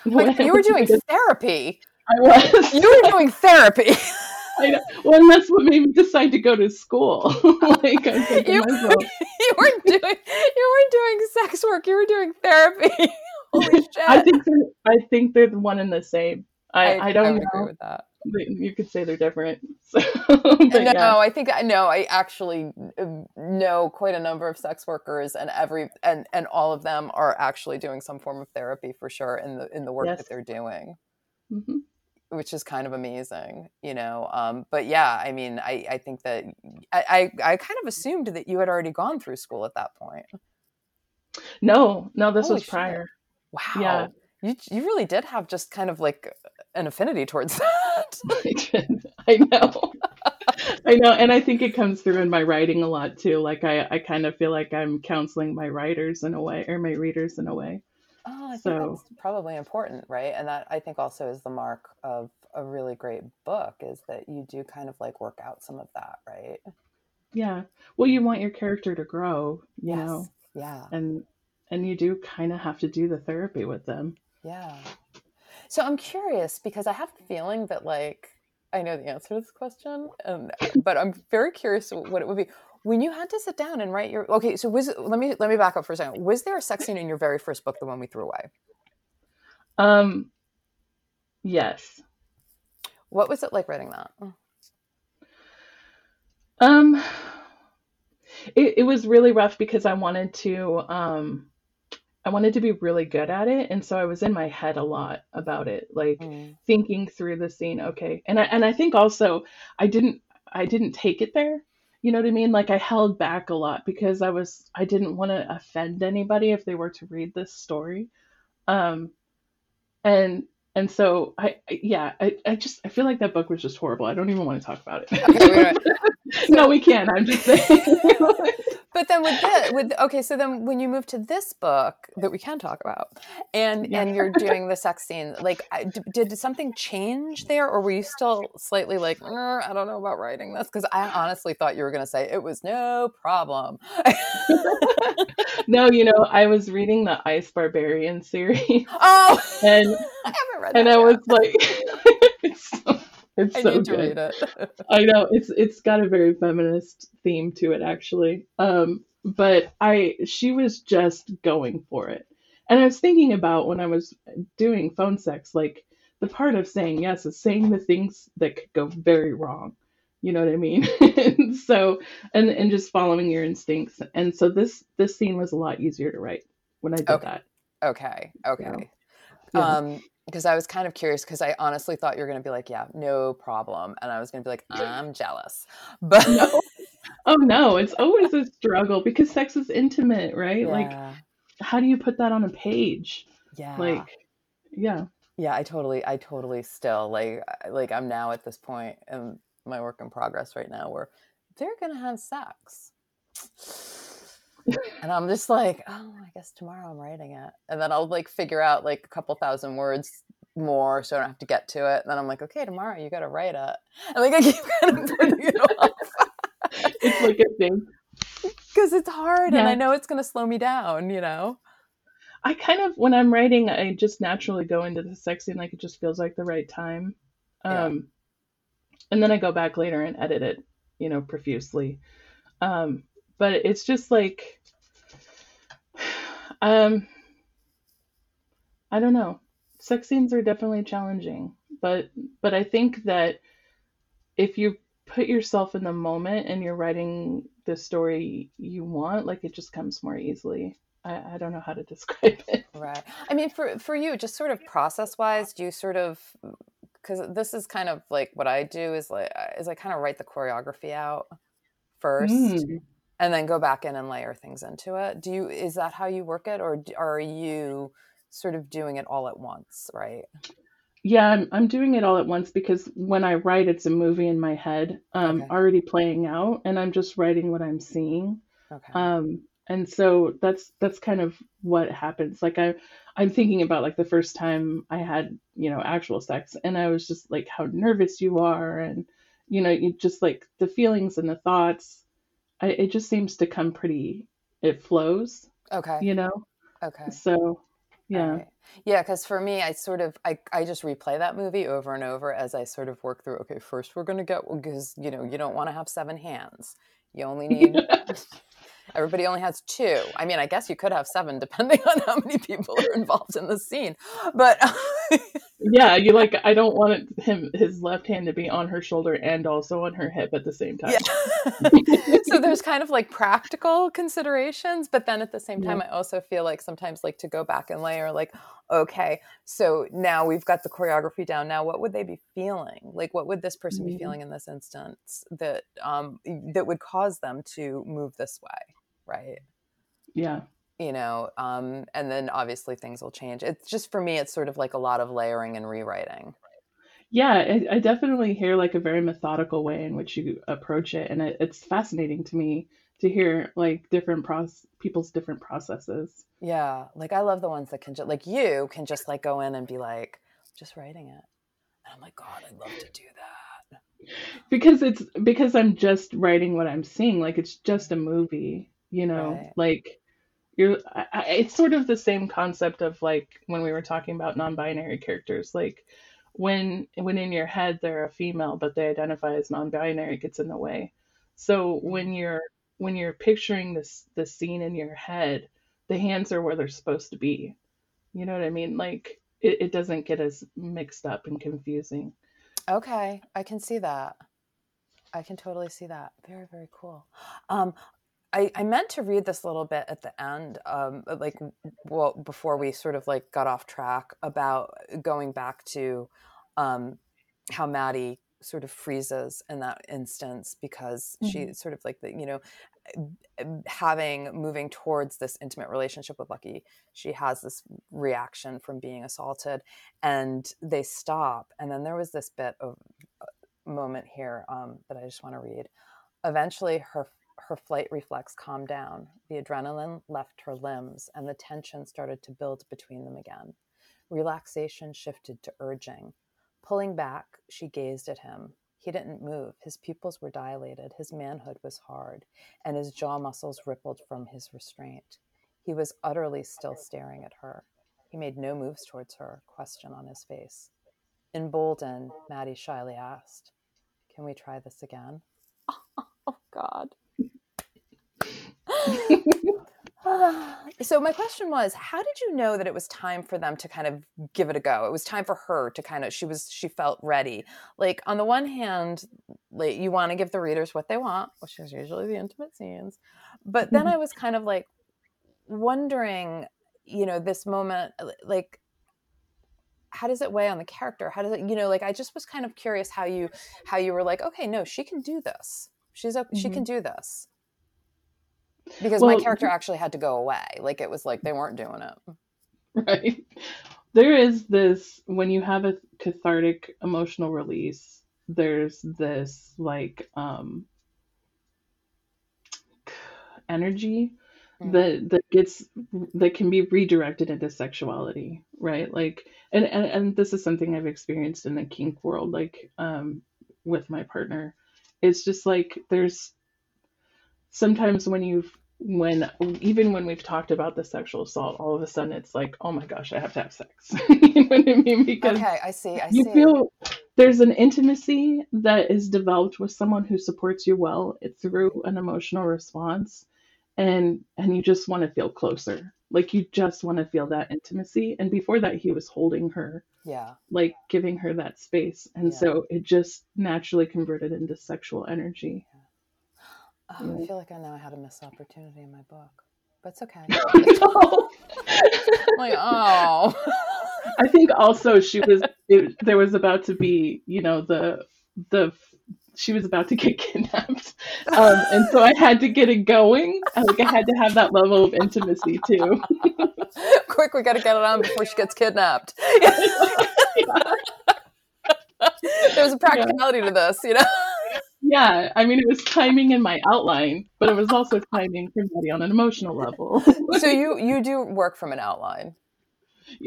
in a way you were doing therapy.
I was.
You were doing therapy.
Well, and that's what made me decide to go to school. like
I you, you weren't doing you weren't doing sex work. You were doing therapy. Holy shit!
I think I think they're the one and the same. I, I, I don't I know.
agree with that
you could say they're different. So,
no, yeah. I think I know. I actually um, know quite a number of sex workers, and every and and all of them are actually doing some form of therapy for sure in the in the work yes. that they're doing. Mm-hmm. Which is kind of amazing, you know. Um, but yeah, I mean, I, I think that I, I, I kind of assumed that you had already gone through school at that point.
No, no, this Holy was prior.
Shit. Wow. Yeah. You, you really did have just kind of like an affinity towards that.
I know. I know. And I think it comes through in my writing a lot too. Like I, I kind of feel like I'm counseling my writers in a way or my readers in a way.
Oh, I think so, that's probably important, right? And that I think also is the mark of a really great book is that you do kind of like work out some of that, right?
Yeah. Well, you want your character to grow, you yes. know.
Yeah.
And and you do kind of have to do the therapy with them.
Yeah. So I'm curious because I have a feeling that like I know the answer to this question, um, but I'm very curious what it would be when you had to sit down and write your. Okay, so was let me let me back up for a second. Was there a sex scene in your very first book, the one we threw away?
Um. Yes.
What was it like writing that?
Um. It, it was really rough because I wanted to um I wanted to be really good at it, and so I was in my head a lot about it, like mm. thinking through the scene. Okay, and I and I think also I didn't I didn't take it there. You know what I mean? Like I held back a lot because I was I didn't want to offend anybody if they were to read this story. Um, and and so I, I yeah I, I just I feel like that book was just horrible. I don't even want to talk about it. Okay, no, we can't. I'm just saying.
but then with this, with okay, so then when you move to this book that we can talk about, and yeah. and you're doing the sex scene, like, did, did something change there, or were you still slightly like, I don't know about writing this? Because I honestly thought you were going to say it was no problem.
no, you know, I was reading the Ice Barbarian series.
Oh,
and
I haven't read.
And
I
yet. was like, it's so,
I
so
good.
I know it's it's got a very feminist theme to it actually. Um, but I she was just going for it. And I was thinking about when I was doing phone sex, like the part of saying yes is saying the things that could go very wrong. You know what I mean? so and and just following your instincts. And so this this scene was a lot easier to write when I did
Okay.
that.
Okay. Okay.
Yeah.
Um, because I was kind of curious because I honestly thought you were going to be like, yeah, no problem. And I was going to be like, I'm jealous. But
No. Oh no, it's always a struggle because sex is intimate, right? Like how do you put that on a page?
Yeah.
Like yeah.
yeah, I totally, I totally still like, like I'm now at this point in my work in progress right now where they're going to have sex. And I'm just like, oh, I guess tomorrow I'm writing it. And then I'll like figure out like a couple thousand words more so I don't have to get to it. And then I'm like, okay, tomorrow you got to write it. And like I keep kind of putting it off
It's like a thing.
because it's hard and I know it's going to slow me down, you know?
I kind of when I'm writing, I just naturally go into the sex scene like it just feels like the right time.
Yeah.
Um and then I go back later and edit it, you know, profusely. Um but it's just like um I don't know. Sex scenes are definitely challenging, but but I think that if you put yourself in the moment and you're writing the story you want, like it just comes more easily. I, I don't know how to describe it.
Right. I mean, for for you, just sort of process wise, do you sort of because this is kind of like what I do is like is I kind of write the choreography out first,
Mm.
And then go back in and layer things into it. Do you is that how you work it, or are you sort of doing it all at once? Right.
Yeah, I'm, I'm doing it all at once because when I write, it's a movie in my head, um,
Okay.
already playing out, and I'm just writing what I'm seeing.
Okay.
Um, and so that's that's kind of what happens. Like I, I'm thinking about like the first time I had, you know, actual sex, and I was just like how nervous you are, and you know, you just like the feelings and the thoughts. I, it just seems to come pretty. It flows,
okay.
you know.
Okay.
So, yeah.
Alright. Yeah, because for me, I sort of I, I just replay that movie over and over as I sort of work through. Okay, first we're gonna get because you know you don't want to have seven hands. You only need everybody only has two. I mean, I guess you could have seven depending on how many people are involved in the scene. But
Yeah, you like I don't want it, him his left hand to be on her shoulder and also on her hip at the same time.
yeah, so there's kind of like practical considerations, but then at the same time, I also feel like sometimes like to go back and layer like, okay, so now we've got the choreography down. Now, what would they be feeling? Like, what would this person be
Mhm.
feeling in this instance that um that would cause them to move this way, right?
Yeah.
You know, um, and then obviously things will change. It's just for me, it's sort of like a lot of layering and rewriting.
Yeah, I, I definitely hear like a very methodical way in which you approach it, and it, it's fascinating to me to hear like different process people's different processes.
Yeah, like I love the ones that can just like you can just like go in and be like, just writing it. And I'm like, God, I'd love to do that.
Because it's because I'm just writing what I'm seeing, like it's just a movie, you know,
Right.
like you're I, it's sort of the same concept of like when we were talking about non-binary characters, like when when in your head they're a female but they identify as non-binary it gets in the way. So when you're when you're picturing this this scene in your head, the hands are where they're supposed to be. You know what I mean? Like it, it doesn't get as mixed up and confusing.
Okay, I can see that. I can totally see that. Very, very cool. Um, I, I meant to read this a little bit at the end, um, like well before we sort of like got off track about going back to um, how Maddie sort of freezes in that instance because she sort of like the you know having moving towards this intimate relationship with Lucky, she has this reaction from being assaulted, and they stop, and then there was this bit of uh, moment here um, that I just want to read. Eventually, her her flight reflex calmed down. The adrenaline left her limbs, and the tension started to build between them again. Relaxation shifted to urging. Pulling back, she gazed at him. He didn't move. His pupils were dilated. His manhood was hard, and his jaw muscles rippled from his restraint. He was utterly still staring at her. He made no moves towards her, question on his face. Emboldened, Maddie shyly asked, Can we try this again? Oh, God. so my question was how did you know that it was time for them to kind of give it a go? It was time for her to kind of she was she felt ready. Like on the one hand like you want to give the readers what they want which is usually the intimate scenes. But then i was kind of like wondering you know this moment like how does it weigh on the character? How does it you know like i just was kind of curious how you how you were like okay no she can do this. She's okay mm-hmm. she can do this because well, my character actually had to go away. Like it was like they weren't doing it.
Right. There is this when you have a cathartic emotional release there's this like um energy mm-hmm. that that gets that can be redirected into sexuality right? Like and, and and this is something i've experienced in the kink world like um with my partner. It's just like there's sometimes when you've when even when we've talked about the sexual assault all of a sudden it's like oh my gosh i have to have sex you know what i mean
because okay i see i
you see. feel there's an intimacy that is developed with someone who supports you well through an emotional response and and you just want to feel closer like you just want to feel that intimacy and before that he was holding her
yeah
like giving her that space and yeah. so it just naturally converted into sexual energy yeah.
Oh, I feel like I know I had a missed opportunity in my book, but it's okay. like, oh.
I think also she was it, there was about to be, you know, the the she was about to get kidnapped, um, and so I had to get it going. Like I had to have that level of intimacy too.
Quick, we got to get it on before she gets kidnapped. There's a practicality yeah. to this, you know
yeah, I mean, it was timing in my outline, but it was also timing for Maddie on an emotional level.
so you you do work from an outline?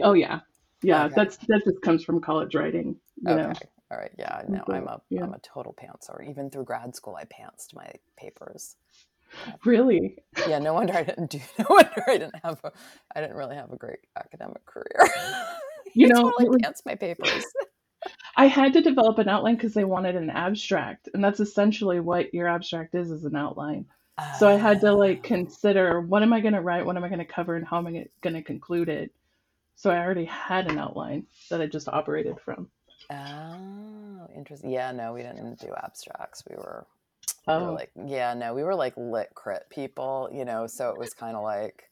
Oh yeah, yeah. Okay. That's that just comes from college writing. You okay. Know?
All right. Yeah. No, I'm a am a total pantser. Even through grad school, I pantsed my papers.
Really?
Yeah. No wonder I didn't do. No wonder I didn't have a. I didn't really have a great academic career. You know, totally pants my papers.
I had to develop an outline because they wanted an abstract, and that's essentially what your abstract is is an outline. So I had to like ah. consider what am I going to write, what am I going to cover, and how am I going to conclude it. So I already had an outline that I just operated from.
Oh, interesting. Yeah, no, we didn't do abstracts. We were, oh. we were oh. like, yeah, no, we were like lit crit people, you know. So it was kind of like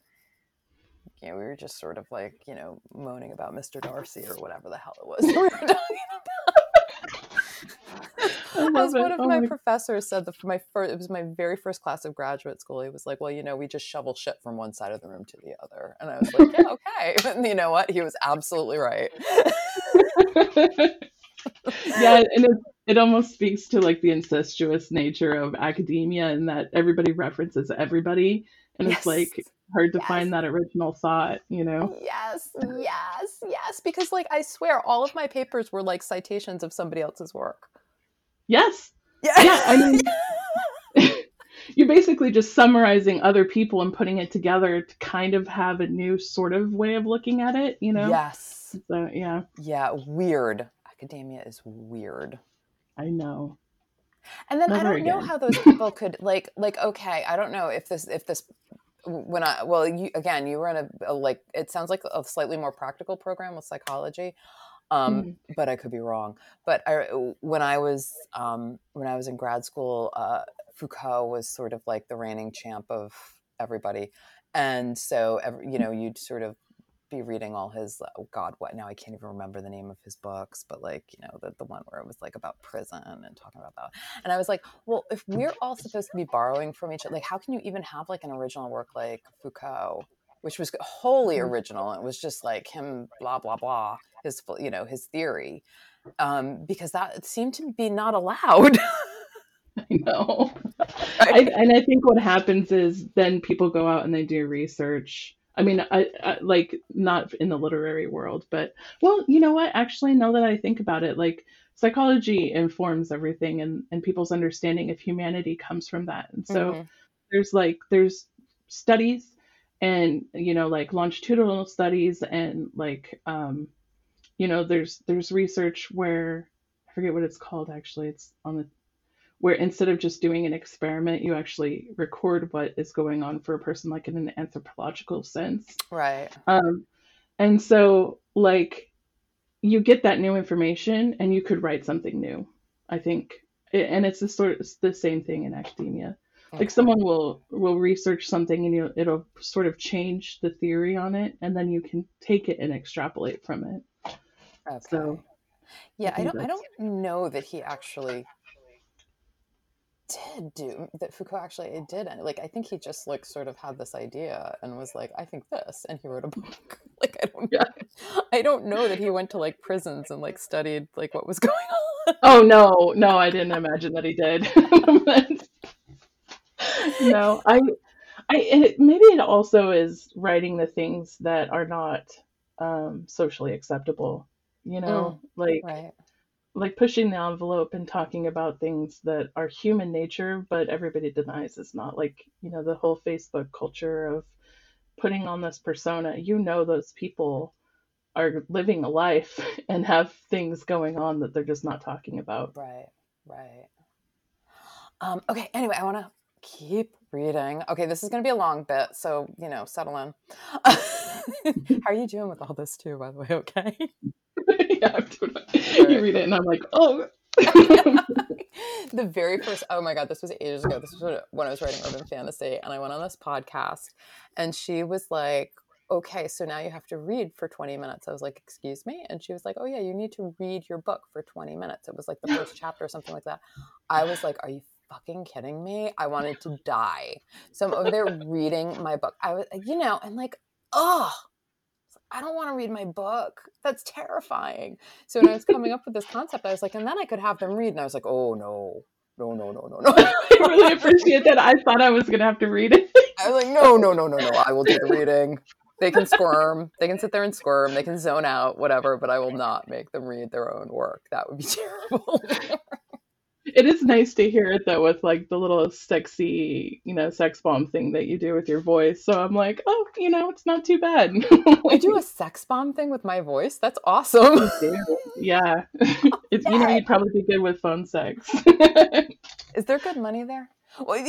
you know, we were just sort of like, you know, moaning about Mr. Darcy or whatever the hell it was we were talking about. As one of oh my, my professors said, that for my first, it was my very first class of graduate school. He was like, "Well, you know, we just shovel shit from one side of the room to the other," and I was like, "Yeah, okay." And you know what? He was absolutely right.
yeah, and it, it almost speaks to like the incestuous nature of academia, and that everybody references everybody, and yes. it's like hard to yes. find that original thought, you know?
Yes, yes, yes. Because, like, I swear, all of my papers were like citations of somebody else's work.
Yes. Yeah. yeah I mean, you're basically just summarizing other people and putting it together to kind of have a new sort of way of looking at it, you know?
Yes.
So, yeah.
Yeah, weird. Academia is weird.
I know.
And then Never I don't again. know how those people could like like okay, I don't know if this if this when I well you again you were in a, a, like it sounds like a slightly more practical program with psychology, um, mm-hmm. but I could be wrong. But I, when I was um, when I was in grad school, uh, Foucault was sort of like the reigning champ of everybody, and so every, you know you'd sort of be reading all his oh god what now i can't even remember the name of his books but like you know the, the one where it was like about prison and talking about that and i was like well if we're all supposed to be borrowing from each other like how can you even have like an original work like foucault which was wholly mm-hmm. original it was just like him blah blah blah his you know his theory um, because that seemed to be not allowed
I know. I, and I think what happens is then people go out and they do research I mean, I, I, like not in the literary world, but well, you know what? Actually, now that I think about it, like psychology informs everything, and and people's understanding of humanity comes from that. And so mm-hmm. there's like there's studies, and you know like longitudinal studies, and like um, you know there's there's research where I forget what it's called actually. It's on the where instead of just doing an experiment, you actually record what is going on for a person, like in an anthropological sense.
Right.
Um, and so, like, you get that new information and you could write something new, I think. And it's the sort of the same thing in academia. Okay. Like someone will will research something and you it'll sort of change the theory on it, and then you can take it and extrapolate from it.
Okay. So, yeah, I, I don't I don't know that he actually did do that Foucault actually it did and like I think he just like sort of had this idea and was like I think this and he wrote a book like I don't yeah. I don't know that he went to like prisons and like studied like what was going on.
Oh no no I didn't imagine that he did. No I I it, maybe it also is writing the things that are not um socially acceptable you know mm, like right like pushing the envelope and talking about things that are human nature, but everybody denies is not like, you know, the whole Facebook culture of putting on this persona. You know, those people are living a life and have things going on that they're just not talking about.
Right, right. Um, okay, anyway, I want to keep reading. Okay, this is going to be a long bit, so, you know, settle in. How are you doing with all this, too, by the way? Okay.
yeah, I'm doing it. You read it, and I'm like, oh.
the very first, oh my God, this was ages ago. This was when I was writing urban fantasy, and I went on this podcast, and she was like, okay, so now you have to read for 20 minutes. I was like, excuse me? And she was like, oh, yeah, you need to read your book for 20 minutes. It was like the first chapter or something like that. I was like, are you fucking kidding me? I wanted to die. So I'm over there reading my book. I was, you know, and like, oh, I don't want to read my book. That's terrifying. So when I was coming up with this concept, I was like, and then I could have them read. And I was like, oh no, no, no, no, no, no.
I really appreciate that. I thought I was going to have to read it.
I was like, no, no, no, no, no. I will do the reading. They can squirm. They can sit there and squirm. They can zone out, whatever, but I will not make them read their own work. That would be terrible.
It is nice to hear it though with like the little sexy, you know, sex bomb thing that you do with your voice. So I'm like, oh, you know, it's not too bad.
I do a sex bomb thing with my voice. That's awesome.
yeah. it's, you know, you'd probably be good with phone sex.
is there good money there?
Well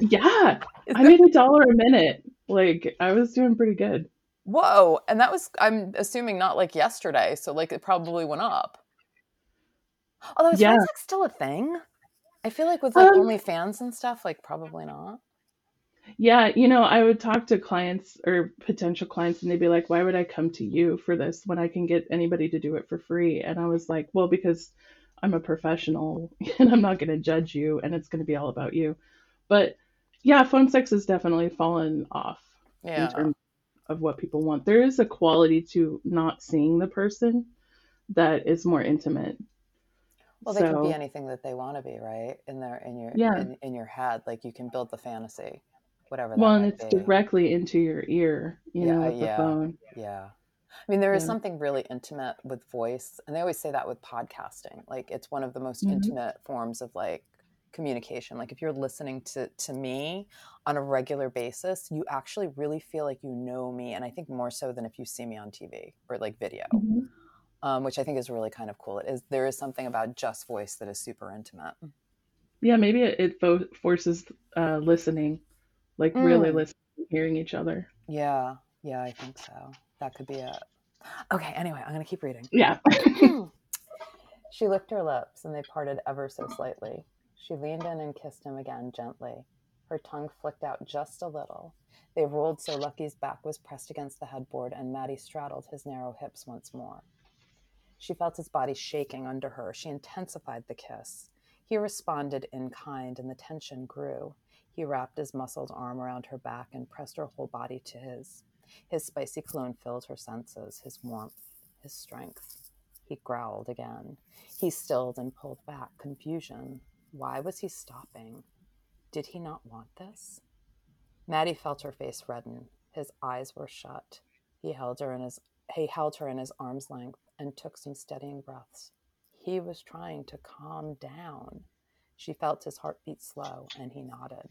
Yeah. I made a dollar a minute. Like I was doing pretty good.
Whoa. And that was I'm assuming not like yesterday. So like it probably went up. Although is yeah. sex still a thing? I feel like with like um, OnlyFans and stuff, like probably not.
Yeah, you know, I would talk to clients or potential clients and they'd be like, why would I come to you for this when I can get anybody to do it for free? And I was like, well, because I'm a professional and I'm not going to judge you and it's going to be all about you. But yeah, phone sex has definitely fallen off yeah. in terms of what people want. There is a quality to not seeing the person that is more intimate
well, they so, can be anything that they want to be, right? In their in your yeah. in, in your head, like you can build the fantasy, whatever.
well, and it's be. directly into your ear, you yeah, know, with
yeah,
the phone.
Yeah. I mean, there is something really intimate with voice, and they always say that with podcasting. Like, it's one of the most mm-hmm. intimate forms of like communication. Like, if you're listening to to me on a regular basis, you actually really feel like you know me, and I think more so than if you see me on TV or like video. Mm-hmm um, which I think is really kind of cool. It is there is something about just voice that is super intimate.
Yeah, maybe it, it fo- forces uh, listening, like mm. really listening, hearing each other.
Yeah, yeah, I think so. That could be it. Okay, anyway, I'm gonna keep reading.
Yeah.
she licked her lips, and they parted ever so slightly. She leaned in and kissed him again gently. Her tongue flicked out just a little. They rolled so Lucky's back was pressed against the headboard, and Maddie straddled his narrow hips once more. She felt his body shaking under her. She intensified the kiss. He responded in kind, and the tension grew. He wrapped his muscled arm around her back and pressed her whole body to his. His spicy cologne filled her senses, his warmth, his strength. He growled again. He stilled and pulled back, confusion. Why was he stopping? Did he not want this? Maddie felt her face redden. His eyes were shut. He held her in his he held her in his arm's length and took some steadying breaths. He was trying to calm down. She felt his heartbeat slow, and he nodded.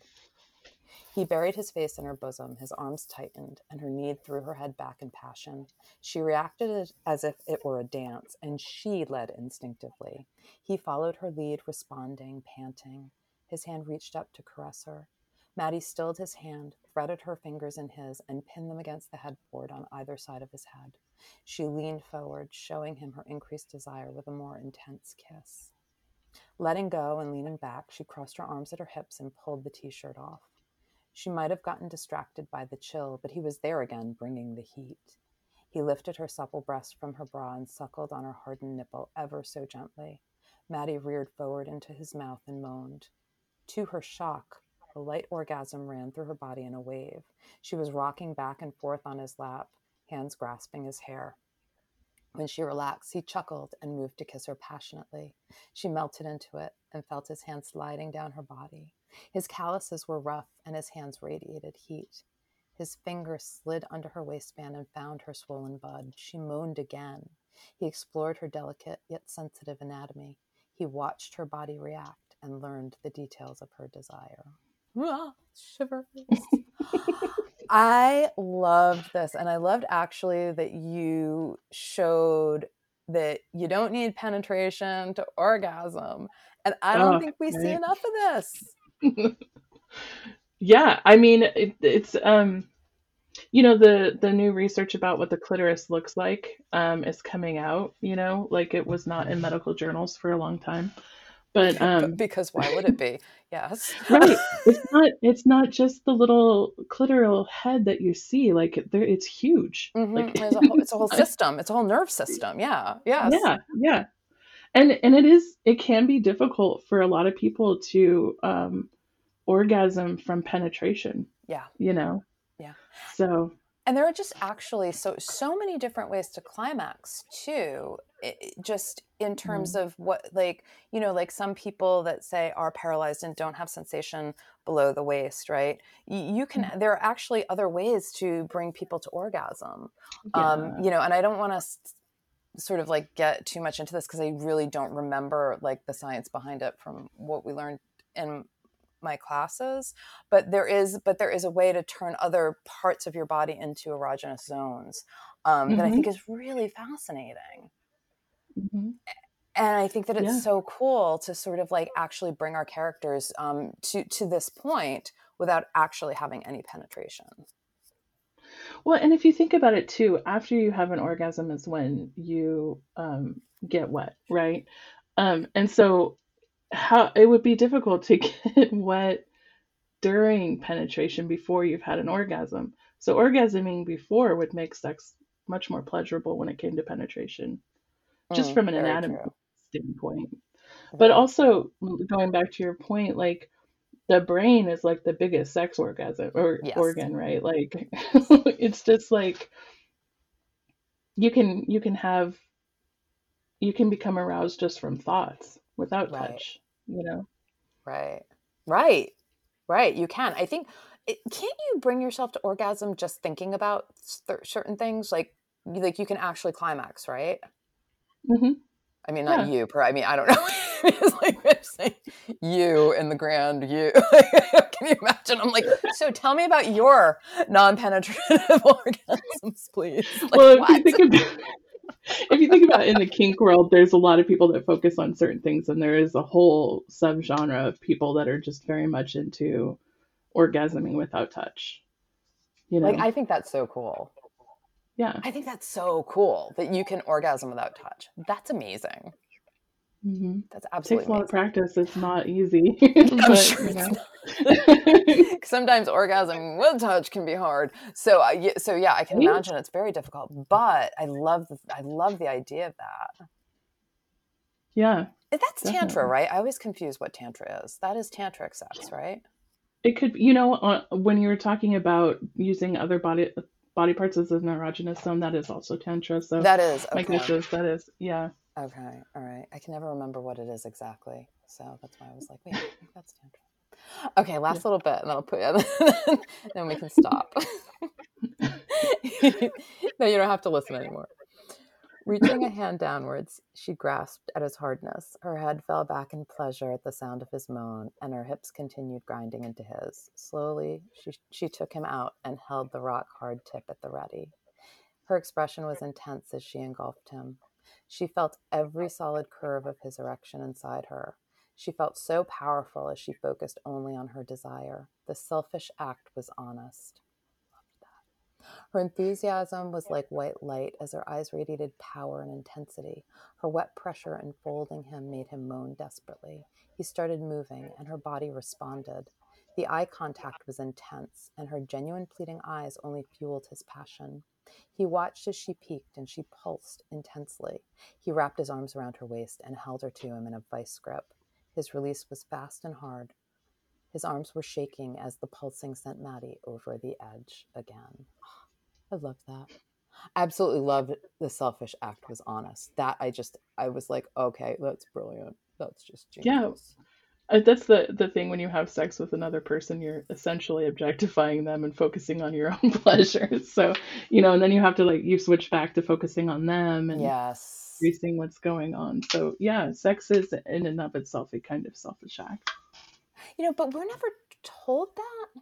He buried his face in her bosom, his arms tightened, and her knee threw her head back in passion. She reacted as if it were a dance, and she led instinctively. He followed her lead, responding, panting. His hand reached up to caress her. Maddie stilled his hand, threaded her fingers in his, and pinned them against the headboard on either side of his head. She leaned forward, showing him her increased desire with a more intense kiss. Letting go and leaning back, she crossed her arms at her hips and pulled the t shirt off. She might have gotten distracted by the chill, but he was there again, bringing the heat. He lifted her supple breast from her bra and suckled on her hardened nipple ever so gently. Maddie reared forward into his mouth and moaned. To her shock, a light orgasm ran through her body in a wave. She was rocking back and forth on his lap, hands grasping his hair. When she relaxed, he chuckled and moved to kiss her passionately. She melted into it and felt his hand sliding down her body. His calluses were rough and his hands radiated heat. His fingers slid under her waistband and found her swollen bud. She moaned again. He explored her delicate yet sensitive anatomy. He watched her body react and learned the details of her desire. Ah, shivers. I loved this. And I loved actually that you showed that you don't need penetration to orgasm. And I don't oh, think we right. see enough of this.
yeah, I mean it, it's um you know the the new research about what the clitoris looks like um is coming out, you know, like it was not in medical journals for a long time. But um
because why would it be? Yes.
right. It's not it's not just the little clitoral head that you see. Like there it's huge.
Mm-hmm.
Like
it's a whole, it's a whole system. It's a whole nerve system. Yeah. Yes.
Yeah. Yeah. And and it is it can be difficult for a lot of people to um orgasm from penetration.
Yeah.
You know.
Yeah.
So
and there are just actually so so many different ways to climax too it, just in terms mm. of what like you know like some people that say are paralyzed and don't have sensation below the waist right you, you can mm. there are actually other ways to bring people to orgasm yeah. um you know and i don't want to s- sort of like get too much into this because i really don't remember like the science behind it from what we learned in my classes but there is but there is a way to turn other parts of your body into erogenous zones um, mm-hmm. that i think is really fascinating mm-hmm. and i think that it's yeah. so cool to sort of like actually bring our characters um, to to this point without actually having any penetration
well and if you think about it too after you have an orgasm is when you um, get wet right um, and so how it would be difficult to get wet during penetration before you've had an orgasm. So orgasming before would make sex much more pleasurable when it came to penetration, just mm, from an anatomy true. standpoint. But also going back to your point, like the brain is like the biggest sex orgasm or yes. organ, right? Like it's just like you can you can have you can become aroused just from thoughts without right. touch you know?
Right. Right. Right you can. I think it, can't you bring yourself to orgasm just thinking about certain things? Like like you can actually climax right?
Mm-hmm.
i mean not yeah. you per i mean i don't know. It's like saying you in the grand you. Can you imagine? I'm like so tell me about your non-penetrative orgasms please. Like,
well if you think about if you think about it in the kink world, there's a lot of people that focus on certain things, and there is a whole subgenre of people that are just very much into orgasming without touch.
You know, like I think that's so cool.
Yeah,
I think that's so cool that you can orgasm without touch. That's amazing.
Mm-hmm.
That's absolutely
it takes a lot of practice. It's not easy.
but, sure you know. Sometimes orgasm with touch can be hard. So, uh, so yeah, I can imagine it's very difficult. But I love, the, I love the idea of that.
Yeah,
that's definitely. tantra, right? I always confuse what tantra is. That is tantric sex, right?
It could, you know, uh, when you were talking about using other body body parts as an erogenous zone, that is also tantra. So
that is
okay. my guess is that is yeah.
Okay, all right. I can never remember what it is exactly, so that's why I was like, wait, I think that's tantra. Okay, last yeah. little bit, and then I'll put you. In then we can stop. no, you don't have to listen anymore. Reaching a hand downwards, she grasped at his hardness. Her head fell back in pleasure at the sound of his moan, and her hips continued grinding into his. Slowly, she, she took him out and held the rock hard tip at the ready. Her expression was intense as she engulfed him. She felt every solid curve of his erection inside her. She felt so powerful as she focused only on her desire. The selfish act was honest. Her enthusiasm was like white light as her eyes radiated power and intensity. Her wet pressure enfolding him made him moan desperately. He started moving, and her body responded. The eye contact was intense, and her genuine pleading eyes only fueled his passion. He watched as she peaked and she pulsed intensely. He wrapped his arms around her waist and held her to him in a vice grip. His release was fast and hard. His arms were shaking as the pulsing sent Maddie over the edge again. I love that. Absolutely loved the selfish act was honest. That I just I was like, okay, that's brilliant. That's just genius.
Yeah. That's the the thing when you have sex with another person, you're essentially objectifying them and focusing on your own pleasures. So, you know, and then you have to like you switch back to focusing on them and
yes,
increasing what's going on. So, yeah, sex is in and of itself a kind of selfish act.
You know, but we're never told that.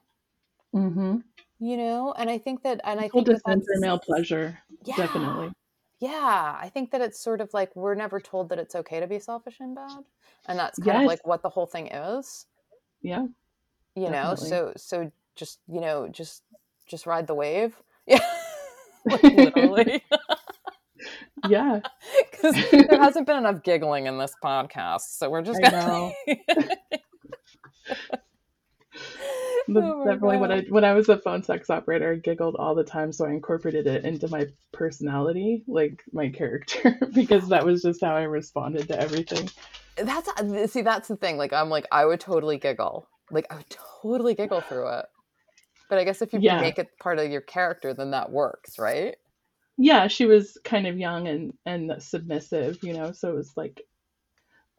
Mm-hmm
you know and i think that and i
think
that
that's male pleasure yeah, definitely
yeah i think that it's sort of like we're never told that it's okay to be selfish and bad and that's kind yes. of like what the whole thing is.
Yeah
you definitely. know so so just you know just just ride the wave. Yeah literally.
Yeah.
Because there hasn't been enough giggling in this podcast so we're just gonna
Oh definitely God. what I when I was a phone sex operator, I giggled all the time, so I incorporated it into my personality, like my character, because that was just how I responded to everything.
That's uh, see, that's the thing. Like I'm like I would totally giggle, like I would totally giggle through it. But I guess if you yeah. make it part of your character, then that works, right?
Yeah, she was kind of young and and submissive, you know, so it was like,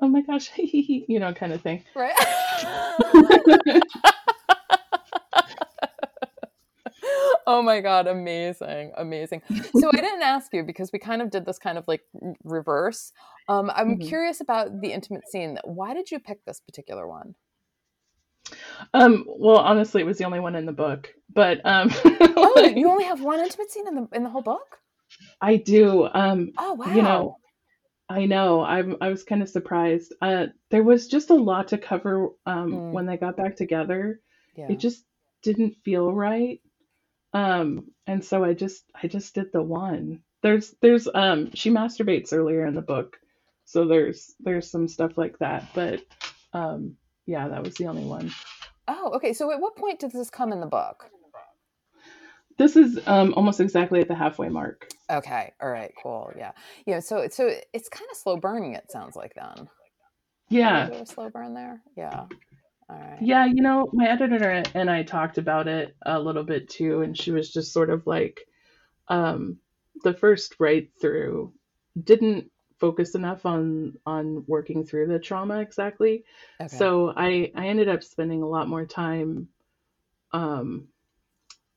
oh my gosh, you know, kind of thing.
Right. oh my god amazing amazing so i didn't ask you because we kind of did this kind of like reverse um, i'm mm-hmm. curious about the intimate scene why did you pick this particular one
um well honestly it was the only one in the book but um
oh you only have one intimate scene in the in the whole book
i do um
oh wow
you know I know. I'm. I was kind of surprised. Uh, there was just a lot to cover um, mm. when they got back together. Yeah. It just didn't feel right. Um, and so I just I just did the one. There's there's um she masturbates earlier in the book, so there's there's some stuff like that. But um yeah, that was the only one.
Oh, okay. So at what point does this come in the book?
This is um almost exactly at the halfway mark.
Okay. All right. Cool. Yeah. Yeah. So so it's kind of slow burning. It sounds like then.
Yeah.
slow burn there. Yeah.
Yeah, you know, my editor and I talked about it a little bit too, and she was just sort of like, um, the first write through didn't focus enough on on working through the trauma exactly. Okay. So I I ended up spending a lot more time, um,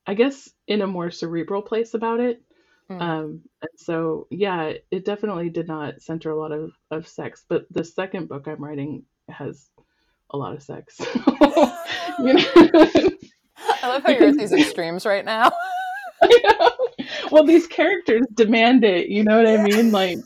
I guess in a more cerebral place about it. Mm. Um, and so yeah, it definitely did not center a lot of of sex, but the second book I'm writing has a lot of sex.
you know? I love how you're at these extremes right now.
well, these characters demand it. You know what I mean? Like.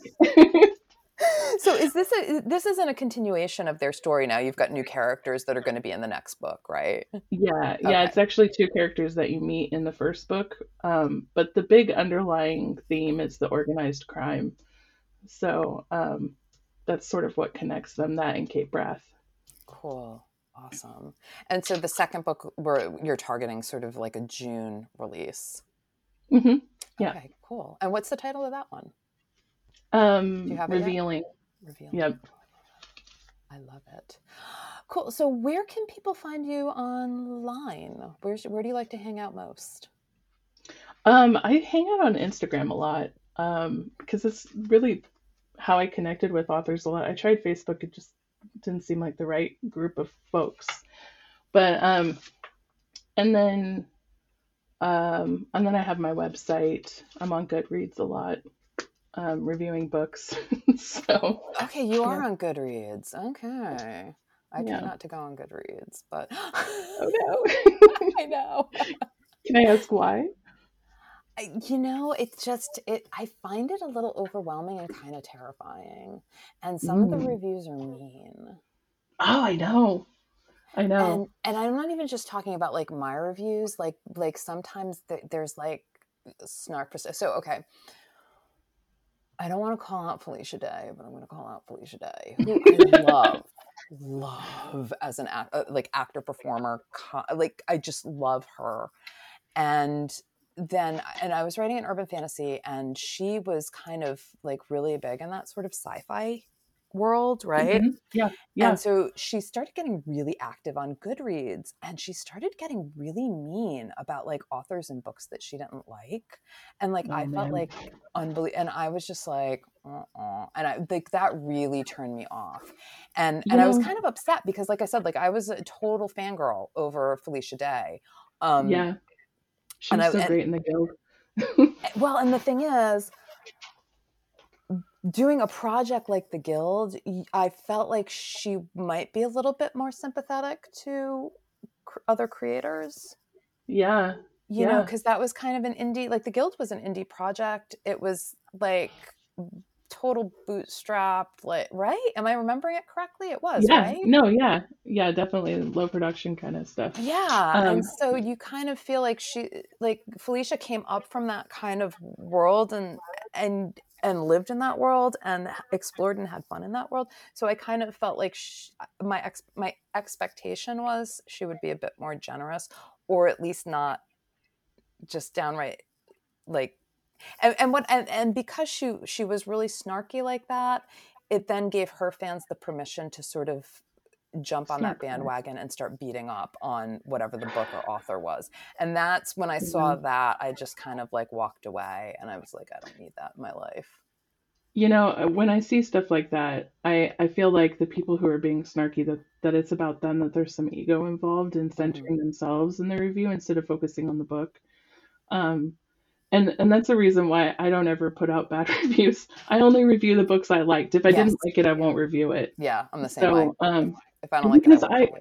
so is this a this isn't a continuation of their story now you've got new characters that are going to be in the next book right
yeah yeah okay. it's actually two characters that you meet in the first book um, but the big underlying theme is the organized crime so um, that's sort of what connects them that and kate brath
Cool. Awesome. And so the second book where you're targeting sort of like a June release.
Mm-hmm. Yeah. Okay,
cool. And what's the title of that one?
Um, Do you have revealing.
Revealing. Yep. I love it. Cool. So where can people find you online? Where's where do you like to hang out most?
Um, I hang out on Instagram a lot. Um, because it's really how I connected with authors a lot. I tried Facebook, it just didn't seem like the right group of folks. But um, and then um, and then I have my website. I'm on Goodreads a lot. um, reviewing books. so
okay, you are yeah. on Goodreads. Okay. I yeah. try not to go on Goodreads, but
oh no,
I know.
Can I ask why?
You know it's just it i find it a little overwhelming and kind of terrifying and some mm. of the mm. reviews are mean
oh i know i know
and, and, i'm not even just talking about like my reviews like like sometimes th- there's like snark so okay i don't want to call out felicia day but i'm going to call out felicia day who i love love as an act, uh, like actor performer like i just love her and then and i was writing an urban fantasy and she was kind of like really big in that sort of sci-fi world right
mm-hmm. yeah yeah
and so she started getting really active on goodreads and she started getting really mean about like authors and books that she didn't like and like oh, i man. felt like unbelievable and i was just like uh-uh. and i like that really turned me off and and i was kind of upset because like i said like i was a total fangirl over felicia day
um yeah She's and so I, great in the guild.
well, and the thing is, doing a project like the guild, I felt like she might be a little bit more sympathetic to cr- other creators.
Yeah.
You yeah. know, because that was kind of an indie, like the guild was an indie project. It was like total bootstrapped like right? Am i remembering it correctly? It was
yeah.
right?
no yeah. Yeah definitely low production kind of stuff.
Yeah um, and so you kind of feel like she like felicia came up from that kind of world and and and lived in that world and explored and had fun in that world. So i kind of felt like she, my ex my expectation was she would be a bit more generous or at least not just downright like and, and what and, and because she she was really snarky like that it then gave her fans the permission to sort of jump on that bandwagon and start beating up on whatever the book or author was. And that's when I saw mm-hmm. that, I just kind of like walked away and I was like, I don't need that in my life.
You know, uh, when I see stuff like that, I, I feel like the people who are being snarky that, that it's about them, that there's some ego involved in centering mm-hmm. themselves in the review instead of focusing on the book. Um, and and that's the reason why I don't ever put out bad reviews. I only review the books I liked. If I yes. didn't like it, I won't review it.
Yeah, I'm the same so, way.
Um,
if I don't like it, I, I it.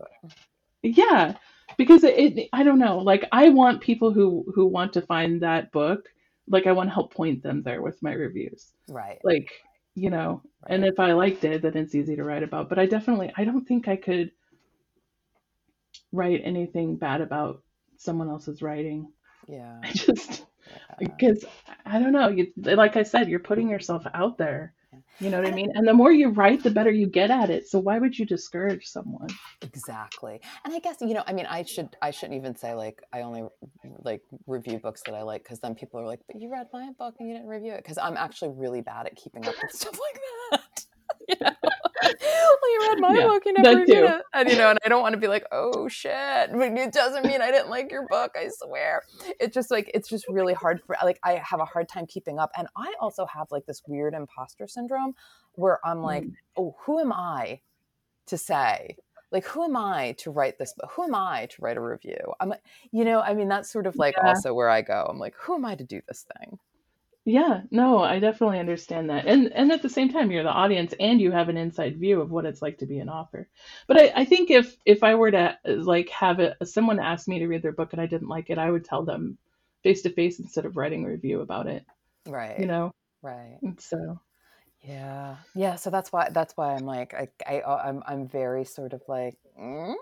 Yeah, because it, it, I don't know. Like I want people who who want to find that book. Like I want to help point them there with my reviews.
Right.
Like you know, right. and if I liked it, then it's easy to write about. But I definitely, I don't think I could write anything bad about someone else's writing.
Yeah.
I just Uh, because I don't know. You, like I said, you're putting yourself out there. You know what I mean? And the more you write, the better you get at it. So why would you discourage someone?
Exactly. And I guess you know, I mean, I should I shouldn't even say like I only like review books that I like because then people are like, but you read my book and you didn't review it because I'm actually really bad at keeping up with stuff like that. you know? well, you read my yeah, book, you never reviewed it. And you know, and I don't want to be like, oh shit. But it doesn't mean I didn't like your book, I swear. It's just like it's just really hard for like I have a hard time keeping up. And I also have like this weird imposter syndrome where I'm like, mm. oh, who am I to say? Like, who am I to write this book? Who am I to write a review? I'm, like, you know, I mean, that's sort of like yeah. also where I go. I'm like, who am I to do this thing?
Yeah, no, I definitely understand that. And and at the same time you're the audience and you have an inside view of what it's like to be an author. But I, I think if if I were to like have it someone ask me to read their book and I didn't like it, I would tell them face to face instead of writing a review about it.
Right.
You know?
Right.
And so
yeah. Yeah, so that's why that's why I'm like I, I I'm I'm very sort of like mm,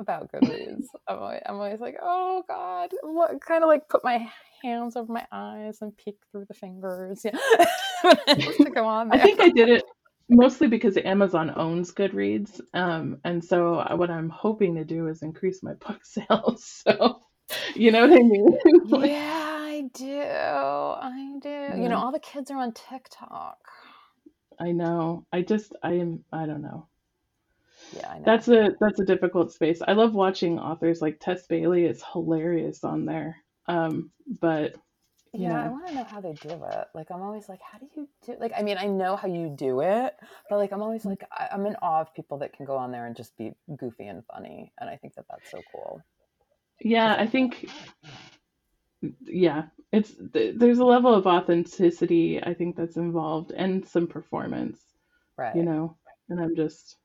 about Goodreads. I'm always, I'm always like, oh God, what kind of like put my hands over my eyes and peek through the fingers. Yeah. to go on
there. I think I did it mostly because Amazon owns Goodreads. Um, and so uh, what I'm hoping to do is increase my book sales. So, you know what I mean?
like, yeah, I do. I do. Yeah. You know, all the kids are on TikTok.
I know. I just, I am, I don't know.
Yeah, I know.
That's a that's a difficult space. I love watching authors like Tess Bailey. It's hilarious on there. Um, but
yeah, know. I want to know how they do it. Like, I'm always like, how do you do? Like, I mean, I know how you do it, but like, I'm always like, I, am in awe of people that can go on there and just be goofy and funny, and I think that that's so cool.
Yeah, I think yeah, it's there's a level of authenticity I think that's involved and some performance,
Right.
you know. And I'm just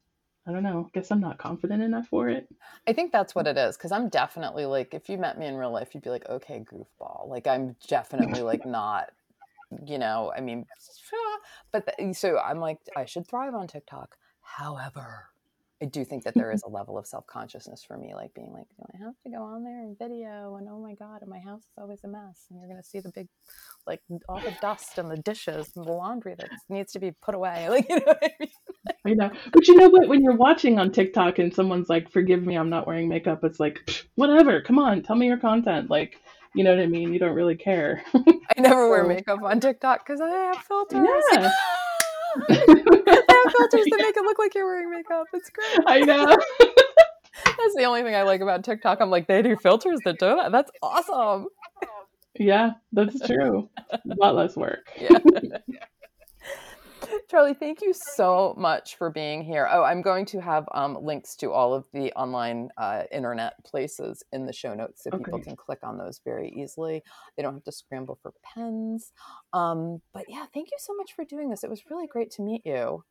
I don't know. Guess I'm not confident enough for it.
I think that's what it is because I'm definitely like, if you met me in real life, you'd be like, okay, goofball. Like, I'm definitely like not, you know, I mean, but the, so I'm like, I should thrive on TikTok. However, I do think that there is a level of self consciousness for me, like being like, do I have to go on there and video? And oh my God, and my house is always a mess. And you're going to see the big, like, all the dust and the dishes and the laundry that needs to be put away. Like, you know what I mean?
I know. But you know what? When you're watching on TikTok and someone's like, forgive me, I'm not wearing makeup, it's like, whatever, come on, tell me your content. Like, you know what I mean? You don't really care.
I never wear makeup on TikTok because I have filters.
Yeah.
Filters that make it look like you're wearing makeup. It's great.
I know.
That's the only thing I like about TikTok. I'm like, they do filters that do that. That's awesome.
Yeah, that's true. A lot less work.
Yeah. Charlie, thank you so much for being here. Oh, I'm going to have um, links to all of the online uh, internet places in the show notes so people can click on those very easily. They don't have to scramble for pens. Um, but yeah, thank you so much for doing this. It was really great to meet you.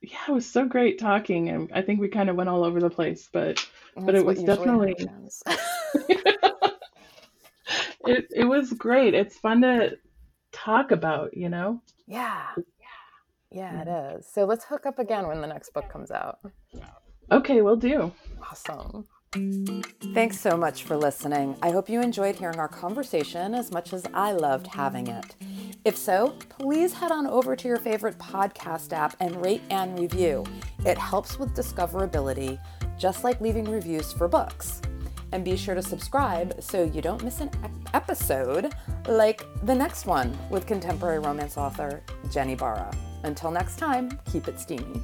Yeah, it was so great talking, and I think we kind of went all over the place, but
And
But it was definitely- it it was great. It's fun to talk about, you know.
Yeah. Yeah, it is. So let's hook up again when the next book comes out.
Okay, we'll do.
Awesome. Thanks so much for listening. I hope you enjoyed hearing our conversation as much as I loved having it. If so, please head on over to your favorite podcast app and rate and review. It helps with discoverability, just like leaving reviews for books. And be sure to subscribe so you don't miss an episode like the next one with contemporary romance author Jenny Barra. Until next time, keep it steamy.